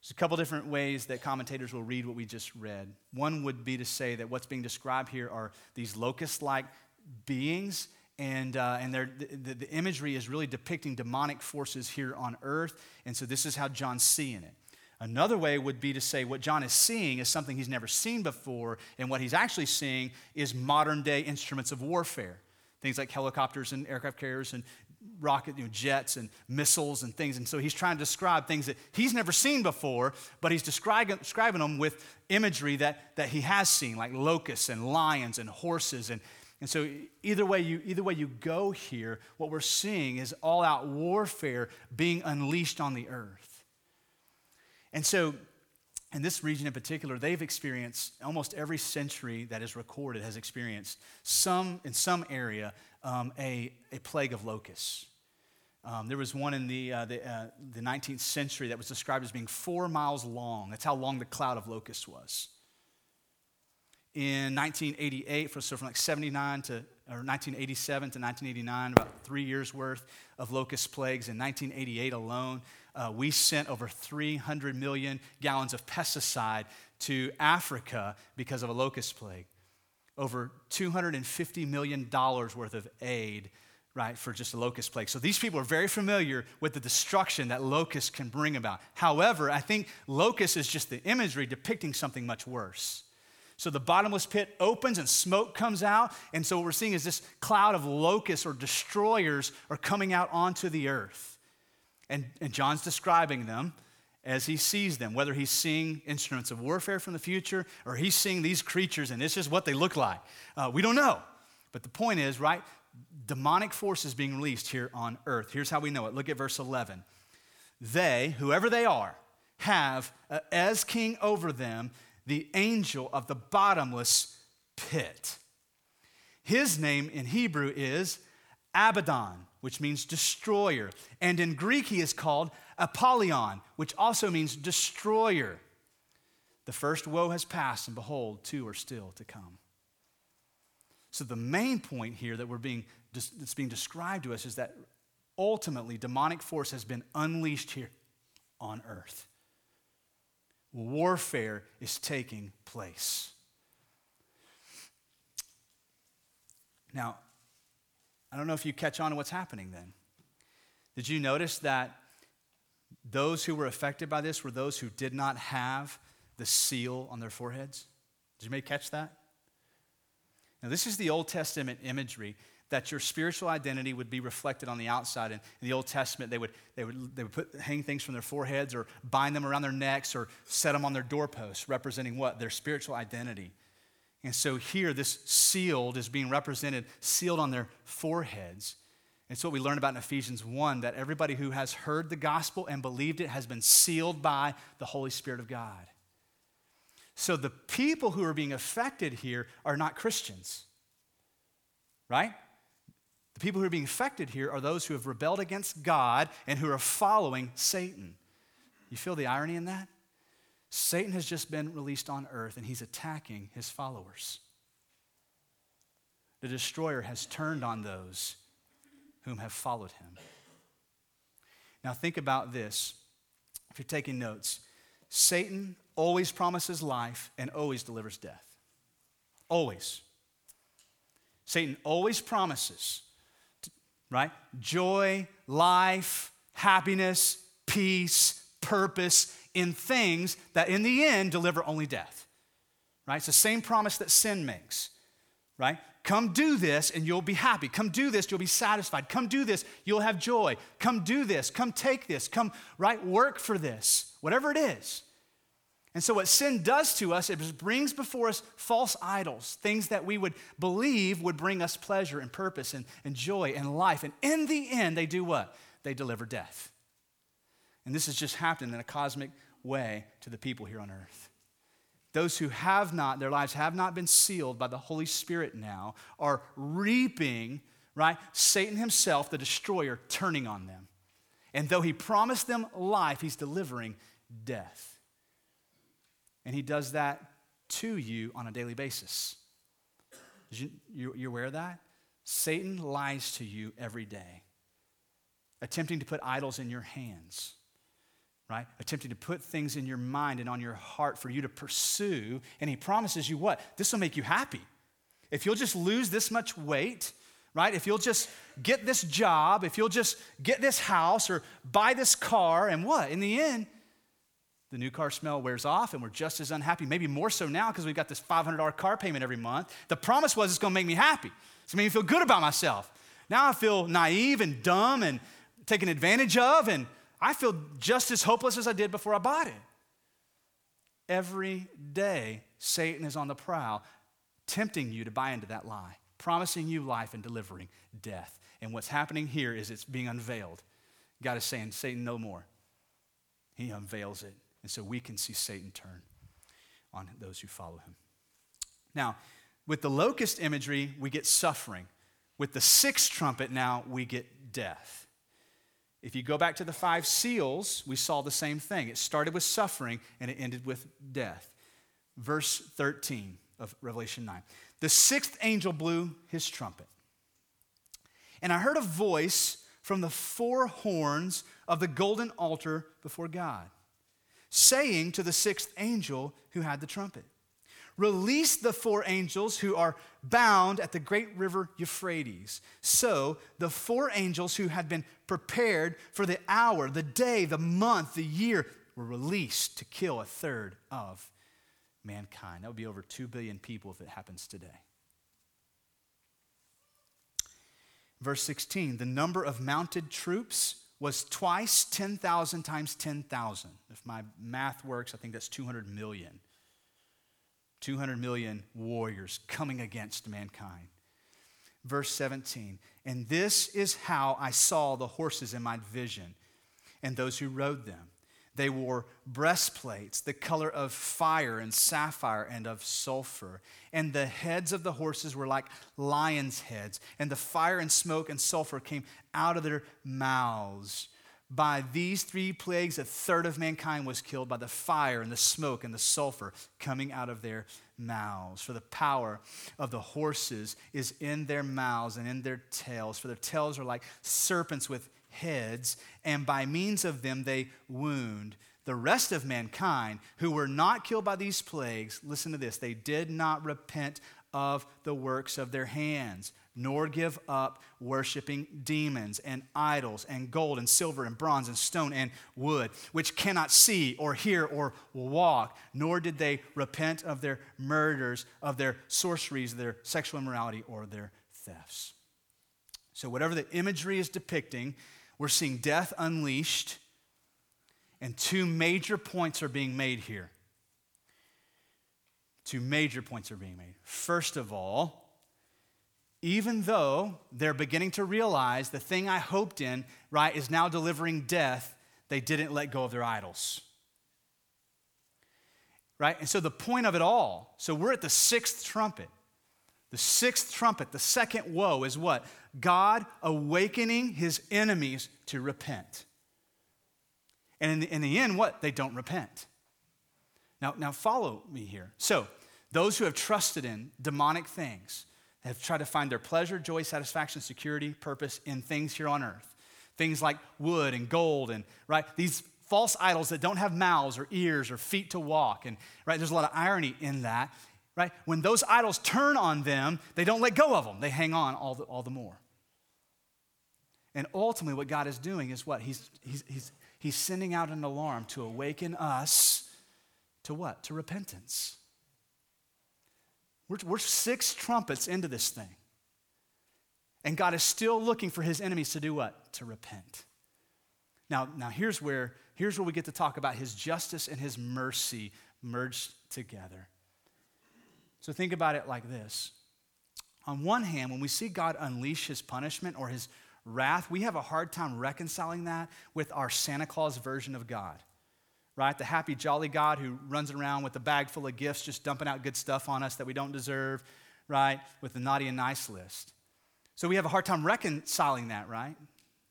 There's a couple different ways that commentators will read what we just read. One would be to say that what's being described here are these locust like beings, and, uh, and the, the imagery is really depicting demonic forces here on earth. And so this is how John's seeing it. Another way would be to say what John is seeing is something he's never seen before, and what he's actually seeing is modern day instruments of warfare. Things like helicopters and aircraft carriers and rocket you know, jets and missiles and things. And so he's trying to describe things that he's never seen before, but he's describing, describing them with imagery that, that he has seen, like locusts and lions and horses. And, and so either way, you, either way you go here, what we're seeing is all out warfare being unleashed on the earth. And so in this region in particular, they've experienced almost every century that is recorded has experienced some in some area um, a, a plague of locusts. Um, there was one in the, uh, the, uh, the 19th century that was described as being four miles long. That's how long the cloud of locusts was. In 1988, so from like 79 to, or 1987 to 1989, about three years worth of locust plagues. In 1988 alone, uh, we sent over 300 million gallons of pesticide to Africa because of a locust plague over $250 million worth of aid, right, for just a locust plague. So these people are very familiar with the destruction that locusts can bring about. However, I think locust is just the imagery depicting something much worse. So the bottomless pit opens and smoke comes out. And so what we're seeing is this cloud of locusts or destroyers are coming out onto the earth. And, and John's describing them as he sees them, whether he's seeing instruments of warfare from the future or he's seeing these creatures and this is what they look like. Uh, we don't know. But the point is, right, demonic forces being released here on earth. Here's how we know it. Look at verse 11. They, whoever they are, have uh, as king over them the angel of the bottomless pit. His name in Hebrew is Abaddon, which means destroyer. And in Greek, he is called Apollyon, which also means destroyer. The first woe has passed, and behold, two are still to come. So the main point here that we're being that's being described to us is that ultimately demonic force has been unleashed here on earth. Warfare is taking place. Now, I don't know if you catch on to what's happening then. Did you notice that those who were affected by this were those who did not have the seal on their foreheads. Did you may catch that? Now, this is the Old Testament imagery that your spiritual identity would be reflected on the outside. And in the Old Testament, they would, they would, they would put, hang things from their foreheads or bind them around their necks or set them on their doorposts, representing what? Their spiritual identity. And so here, this sealed is being represented, sealed on their foreheads. It's what we learn about in Ephesians 1 that everybody who has heard the gospel and believed it has been sealed by the Holy Spirit of God. So the people who are being affected here are not Christians, right? The people who are being affected here are those who have rebelled against God and who are following Satan. You feel the irony in that? Satan has just been released on earth and he's attacking his followers. The destroyer has turned on those whom have followed him. Now, think about this. If you're taking notes, Satan always promises life and always delivers death. Always. Satan always promises, right? Joy, life, happiness, peace, purpose in things that in the end deliver only death. Right? It's the same promise that sin makes. Right? Come do this and you'll be happy. Come do this, you'll be satisfied. Come do this, you'll have joy. Come do this, come take this, come, right, work for this, whatever it is. And so, what sin does to us, it brings before us false idols, things that we would believe would bring us pleasure and purpose and, and joy and life. And in the end, they do what? They deliver death. And this has just happened in a cosmic way to the people here on earth. Those who have not, their lives have not been sealed by the Holy Spirit now, are reaping, right? Satan himself, the destroyer, turning on them. And though he promised them life, he's delivering death. And he does that to you on a daily basis. You, you're aware of that? Satan lies to you every day, attempting to put idols in your hands right? Attempting to put things in your mind and on your heart for you to pursue. And he promises you what? This will make you happy. If you'll just lose this much weight, right? If you'll just get this job, if you'll just get this house or buy this car, and what? In the end, the new car smell wears off and we're just as unhappy, maybe more so now because we've got this $500 car payment every month. The promise was it's going to make me happy. It's going to make me feel good about myself. Now I feel naive and dumb and taken advantage of and I feel just as hopeless as I did before I bought it. Every day, Satan is on the prowl, tempting you to buy into that lie, promising you life and delivering death. And what's happening here is it's being unveiled. God is saying, Satan, no more. He unveils it. And so we can see Satan turn on those who follow him. Now, with the locust imagery, we get suffering. With the sixth trumpet, now we get death. If you go back to the five seals, we saw the same thing. It started with suffering and it ended with death. Verse 13 of Revelation 9. The sixth angel blew his trumpet. And I heard a voice from the four horns of the golden altar before God, saying to the sixth angel who had the trumpet, Release the four angels who are bound at the great river Euphrates. So the four angels who had been prepared for the hour, the day, the month, the year were released to kill a third of mankind. That would be over 2 billion people if it happens today. Verse 16 the number of mounted troops was twice 10,000 times 10,000. If my math works, I think that's 200 million. 200 million warriors coming against mankind. Verse 17, and this is how I saw the horses in my vision and those who rode them. They wore breastplates, the color of fire and sapphire and of sulfur. And the heads of the horses were like lions' heads, and the fire and smoke and sulfur came out of their mouths. By these three plagues, a third of mankind was killed by the fire and the smoke and the sulfur coming out of their mouths. For the power of the horses is in their mouths and in their tails. For their tails are like serpents with heads, and by means of them they wound. The rest of mankind who were not killed by these plagues, listen to this, they did not repent of the works of their hands nor give up worshiping demons and idols and gold and silver and bronze and stone and wood, which cannot see or hear or walk, nor did they repent of their murders, of their sorceries, their sexual immorality, or their thefts. So, whatever the imagery is depicting, we're seeing death unleashed, and two major points are being made here. Two major points are being made. First of all, even though they're beginning to realize the thing I hoped in, right, is now delivering death, they didn't let go of their idols. Right? And so the point of it all, so we're at the sixth trumpet. The sixth trumpet, the second woe, is what? God awakening his enemies to repent. And in the, in the end, what? They don't repent. Now, now follow me here. So, those who have trusted in demonic things have tried to find their pleasure, joy, satisfaction, security, purpose in things here on earth. Things like wood and gold and right these false idols that don't have mouths or ears or feet to walk and right there's a lot of irony in that right when those idols turn on them they don't let go of them they hang on all the, all the more and ultimately what god is doing is what he's, he's, he's, he's sending out an alarm to awaken us to what to repentance we're, we're six trumpets into this thing. And God is still looking for his enemies to do what? To repent. Now, now here's where here's where we get to talk about his justice and his mercy merged together. So think about it like this. On one hand, when we see God unleash his punishment or his wrath, we have a hard time reconciling that with our Santa Claus version of God right? The happy, jolly God who runs around with a bag full of gifts, just dumping out good stuff on us that we don't deserve, right? With the naughty and nice list. So we have a hard time reconciling that, right?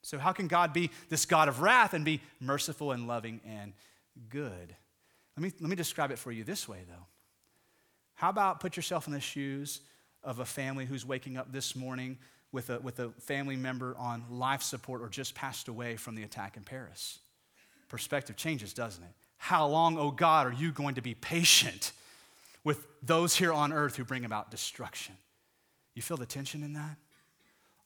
So, how can God be this God of wrath and be merciful and loving and good? Let me, let me describe it for you this way, though. How about put yourself in the shoes of a family who's waking up this morning with a, with a family member on life support or just passed away from the attack in Paris? Perspective changes, doesn't it? How long, oh God, are you going to be patient with those here on earth who bring about destruction? You feel the tension in that?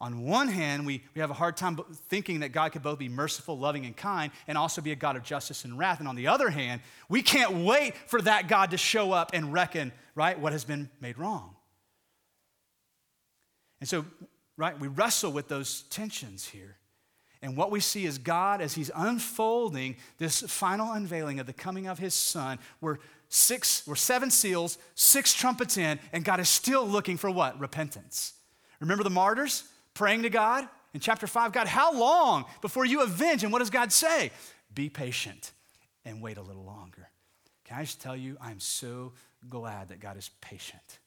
On one hand, we, we have a hard time thinking that God could both be merciful, loving, and kind, and also be a God of justice and wrath. And on the other hand, we can't wait for that God to show up and reckon, right, what has been made wrong. And so, right, we wrestle with those tensions here. And what we see is God, as He's unfolding this final unveiling of the coming of His Son, we're six, we're seven seals, six trumpets in, and God is still looking for what? Repentance. Remember the martyrs praying to God in chapter 5? God, how long before you avenge? And what does God say? Be patient and wait a little longer. Can I just tell you, I'm so glad that God is patient.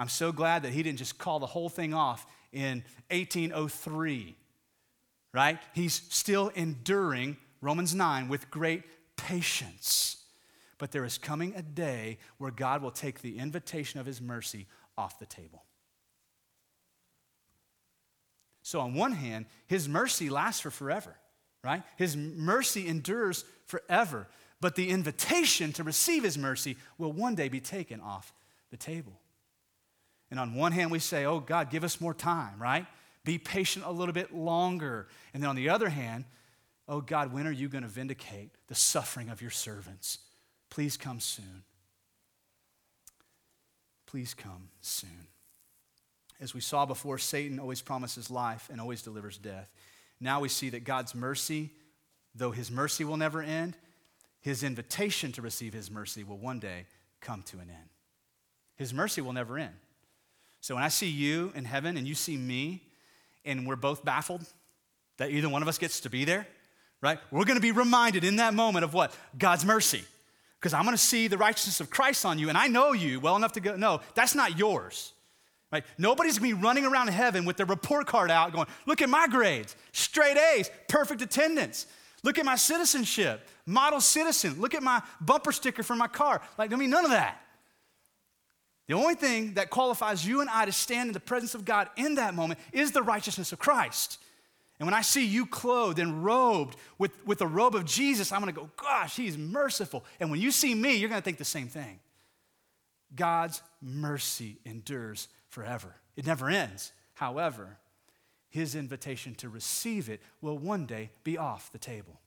I'm so glad that He didn't just call the whole thing off in 1803 right? He's still enduring, Romans 9, with great patience. But there is coming a day where God will take the invitation of his mercy off the table. So, on one hand, his mercy lasts for forever, right? His mercy endures forever. But the invitation to receive his mercy will one day be taken off the table. And on one hand, we say, Oh, God, give us more time, right? Be patient a little bit longer. And then on the other hand, oh God, when are you going to vindicate the suffering of your servants? Please come soon. Please come soon. As we saw before, Satan always promises life and always delivers death. Now we see that God's mercy, though his mercy will never end, his invitation to receive his mercy will one day come to an end. His mercy will never end. So when I see you in heaven and you see me, and we're both baffled that either one of us gets to be there, right? We're to be reminded in that moment of what? God's mercy. Because I'm to see the righteousness of Christ on you, and I know you well enough to go, no, that's not yours. Right? Nobody's to be running around heaven with their report card out going, look at my grades, straight A's, perfect attendance. Look at my citizenship, model citizen. Look at my bumper sticker for my car. Like, I mean, none of that. The only thing that qualifies you and I to stand in the presence of God in that moment is the righteousness of Christ. And when I see you clothed and robed with, with the robe of Jesus, I'm gonna go, gosh, he's merciful. And when you see me, you're gonna think the same thing. God's mercy endures forever, it never ends. However, his invitation to receive it will one day be off the table.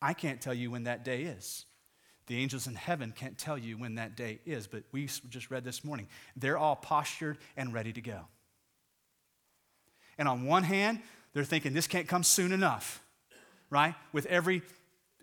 I can't tell you when that day is. The angels in heaven can't tell you when that day is, but we just read this morning. They're all postured and ready to go. And on one hand, they're thinking this can't come soon enough, right? With every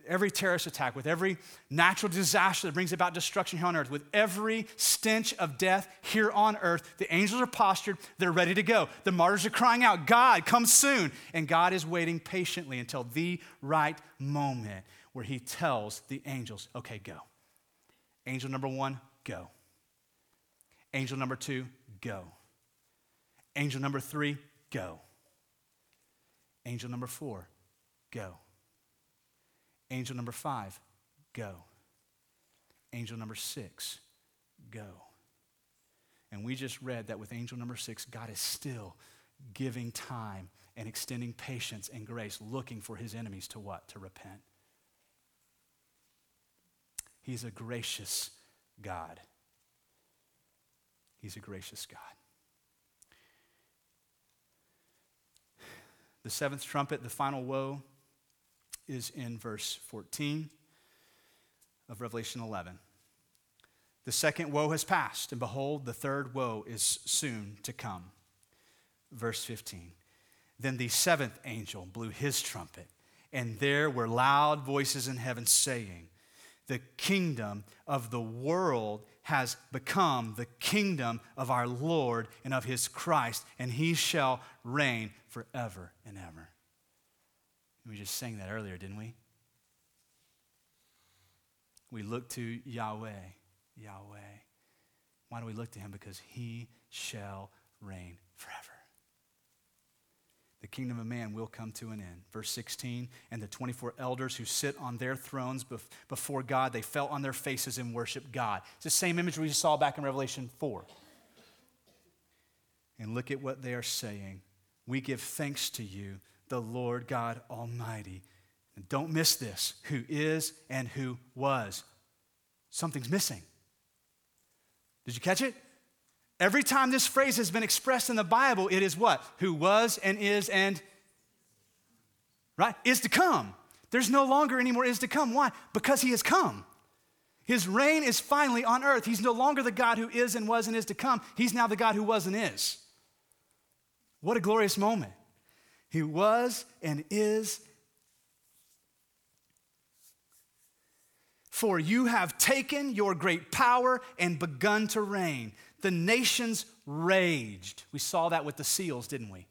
every terrorist attack, with every natural disaster that brings about destruction here on earth, with every stench of death here on earth, the angels are postured, they're ready to go. The martyrs are crying out, God, come soon. And God is waiting patiently until the right moment where he tells the angels, okay, go. Angel number one, go. Angel number two, go. Angel number three, go. Angel number four, go. Angel number five, go. angel number six, go. And we just read that with angel number six, God is still giving time and extending patience and grace, looking for his enemies to what? To repent. He's a gracious God. He's a gracious God. The seventh trumpet, the final woe, is in verse 14 of Revelation 11. The second woe has passed, and behold, the third woe is soon to come. Verse 15. Then the seventh angel blew his trumpet, and there were loud voices in heaven saying, The kingdom of the world has become the kingdom of our Lord and of his Christ, and he shall reign forever and ever. We just sang that earlier, didn't we? We look to Yahweh, Yahweh. Why do we look to him? Because he shall reign forever. The kingdom of man will come to an end. Verse 16, and the 24 elders who sit on their thrones before God, they fell on their faces and worshiped God. It's the same image we saw back in Revelation 4. And look at what they are saying. We give thanks to you, the Lord God Almighty. And don't miss this who is and who was. Something's missing. Did you catch it? Every time this phrase has been expressed in the Bible, it is what? Who was and is and right? Is to come. There's no longer any more is to come. Why? Because he has come. His reign is finally on earth. He's no longer the God who is and was and is to come. He's now the God who was and is. What a glorious moment. He was and is. For you have taken your great power and begun to reign. The nations raged. We saw that with the seals, didn't we?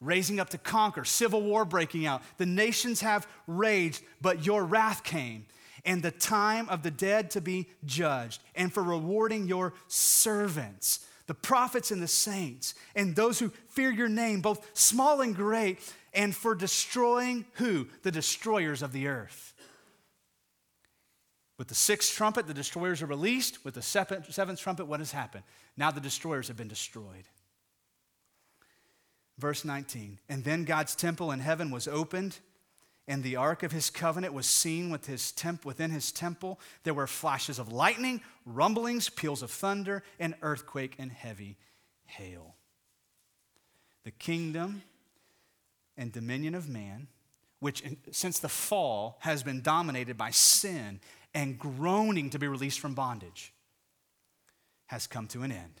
Raising up to conquer, civil war breaking out. The nations have raged, but your wrath came, and the time of the dead to be judged, and for rewarding your servants the prophets and the saints, and those who fear your name, both small and great, and for destroying who? The destroyers of the earth. With the sixth trumpet, the destroyers are released. With the seventh trumpet, what has happened? Now the destroyers have been destroyed. Verse 19 And then God's temple in heaven was opened and the ark of his covenant was seen with his temp- within his temple. There were flashes of lightning, rumblings, peals of thunder, an earthquake, and heavy hail. The kingdom and dominion of man, which since the fall has been dominated by sin and groaning to be released from bondage, has come to an end.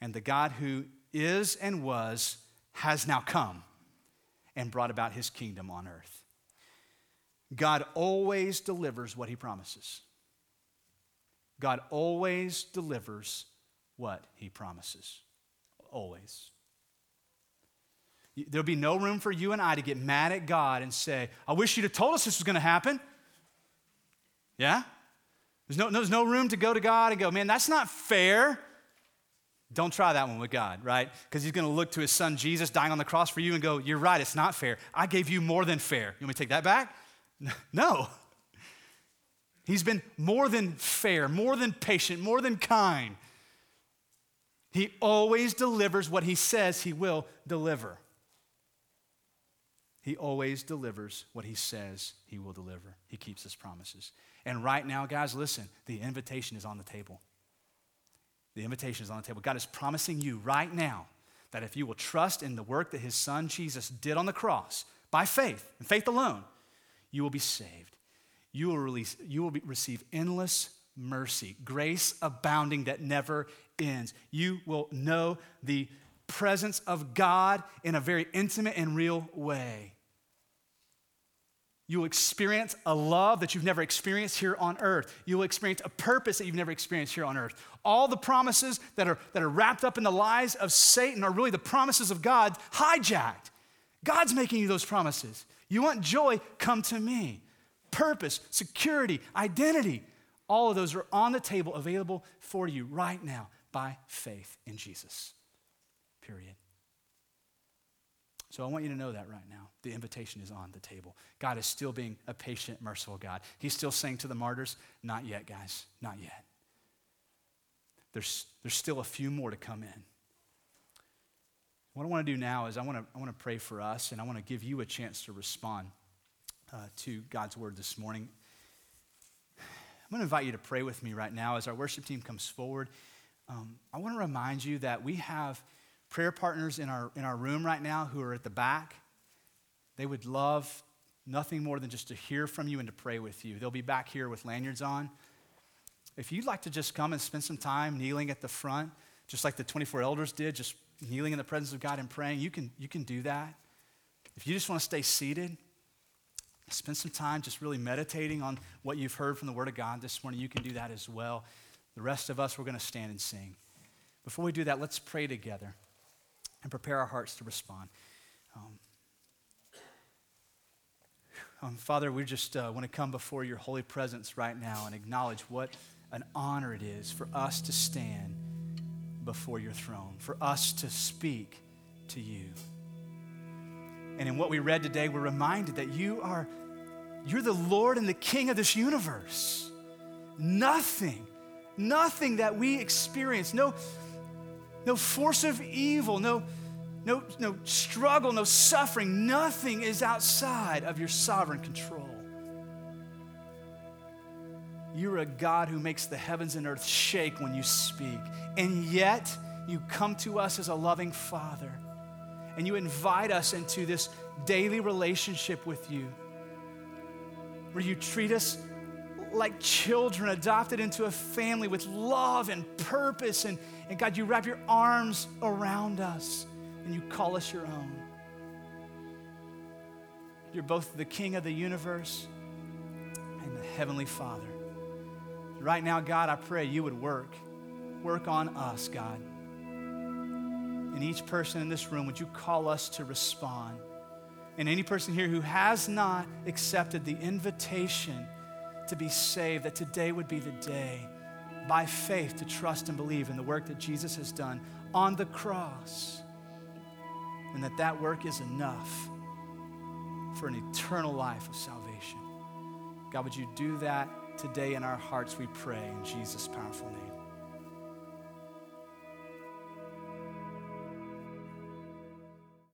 And the God who is and was has now come and brought about his kingdom on earth. God always delivers what he promises. God always delivers what he promises. Always. There'll be no room for you and I to get mad at God and say, I wish you'd have told us this was going to happen. Yeah? There's no, there's no room to go to God and go, man, that's not fair. Don't try that one with God, right? Because he's going to look to his son Jesus dying on the cross for you and go, You're right, it's not fair. I gave you more than fair. You want me to take that back? No. He's been more than fair, more than patient, more than kind. He always delivers what he says he will deliver. He always delivers what he says he will deliver. He keeps his promises. And right now, guys, listen, the invitation is on the table. The invitation is on the table. God is promising you right now that if you will trust in the work that his son Jesus did on the cross by faith and faith alone, you will be saved. You will, release, you will be, receive endless mercy, grace abounding that never ends. You will know the presence of God in a very intimate and real way. You will experience a love that you've never experienced here on earth. You will experience a purpose that you've never experienced here on earth. All the promises that are, that are wrapped up in the lies of Satan are really the promises of God hijacked. God's making you those promises. You want joy? Come to me. Purpose, security, identity, all of those are on the table available for you right now by faith in Jesus. Period. So I want you to know that right now. The invitation is on the table. God is still being a patient, merciful God. He's still saying to the martyrs, Not yet, guys, not yet. There's, there's still a few more to come in. What I want to do now is I want to, I want to pray for us, and I want to give you a chance to respond uh, to God's word this morning. I'm going to invite you to pray with me right now as our worship team comes forward. Um, I want to remind you that we have prayer partners in our, in our room right now who are at the back. They would love nothing more than just to hear from you and to pray with you. They'll be back here with lanyards on. If you'd like to just come and spend some time kneeling at the front, just like the 24 elders did, just kneeling in the presence of God and praying, you can, you can do that. If you just want to stay seated, spend some time just really meditating on what you've heard from the Word of God this morning, you can do that as well. The rest of us, we're going to stand and sing. Before we do that, let's pray together and prepare our hearts to respond. Um, um, Father, we just uh, want to come before your holy presence right now and acknowledge what an honor it is for us to stand before your throne, for us to speak to you. And in what we read today, we're reminded that you are you're the Lord and the King of this universe. Nothing, nothing that we experience, no, no force of evil, no, no, no struggle, no suffering, nothing is outside of your sovereign control. You're a God who makes the heavens and earth shake when you speak. And yet, you come to us as a loving Father. And you invite us into this daily relationship with you, where you treat us like children adopted into a family with love and purpose. And, and God, you wrap your arms around us and you call us your own. You're both the King of the universe and the Heavenly Father. Right now, God, I pray you would work. Work on us, God. And each person in this room, would you call us to respond? And any person here who has not accepted the invitation to be saved, that today would be the day by faith to trust and believe in the work that Jesus has done on the cross. And that that work is enough for an eternal life of salvation. God, would you do that? today in our hearts, we pray in Jesus' powerful name.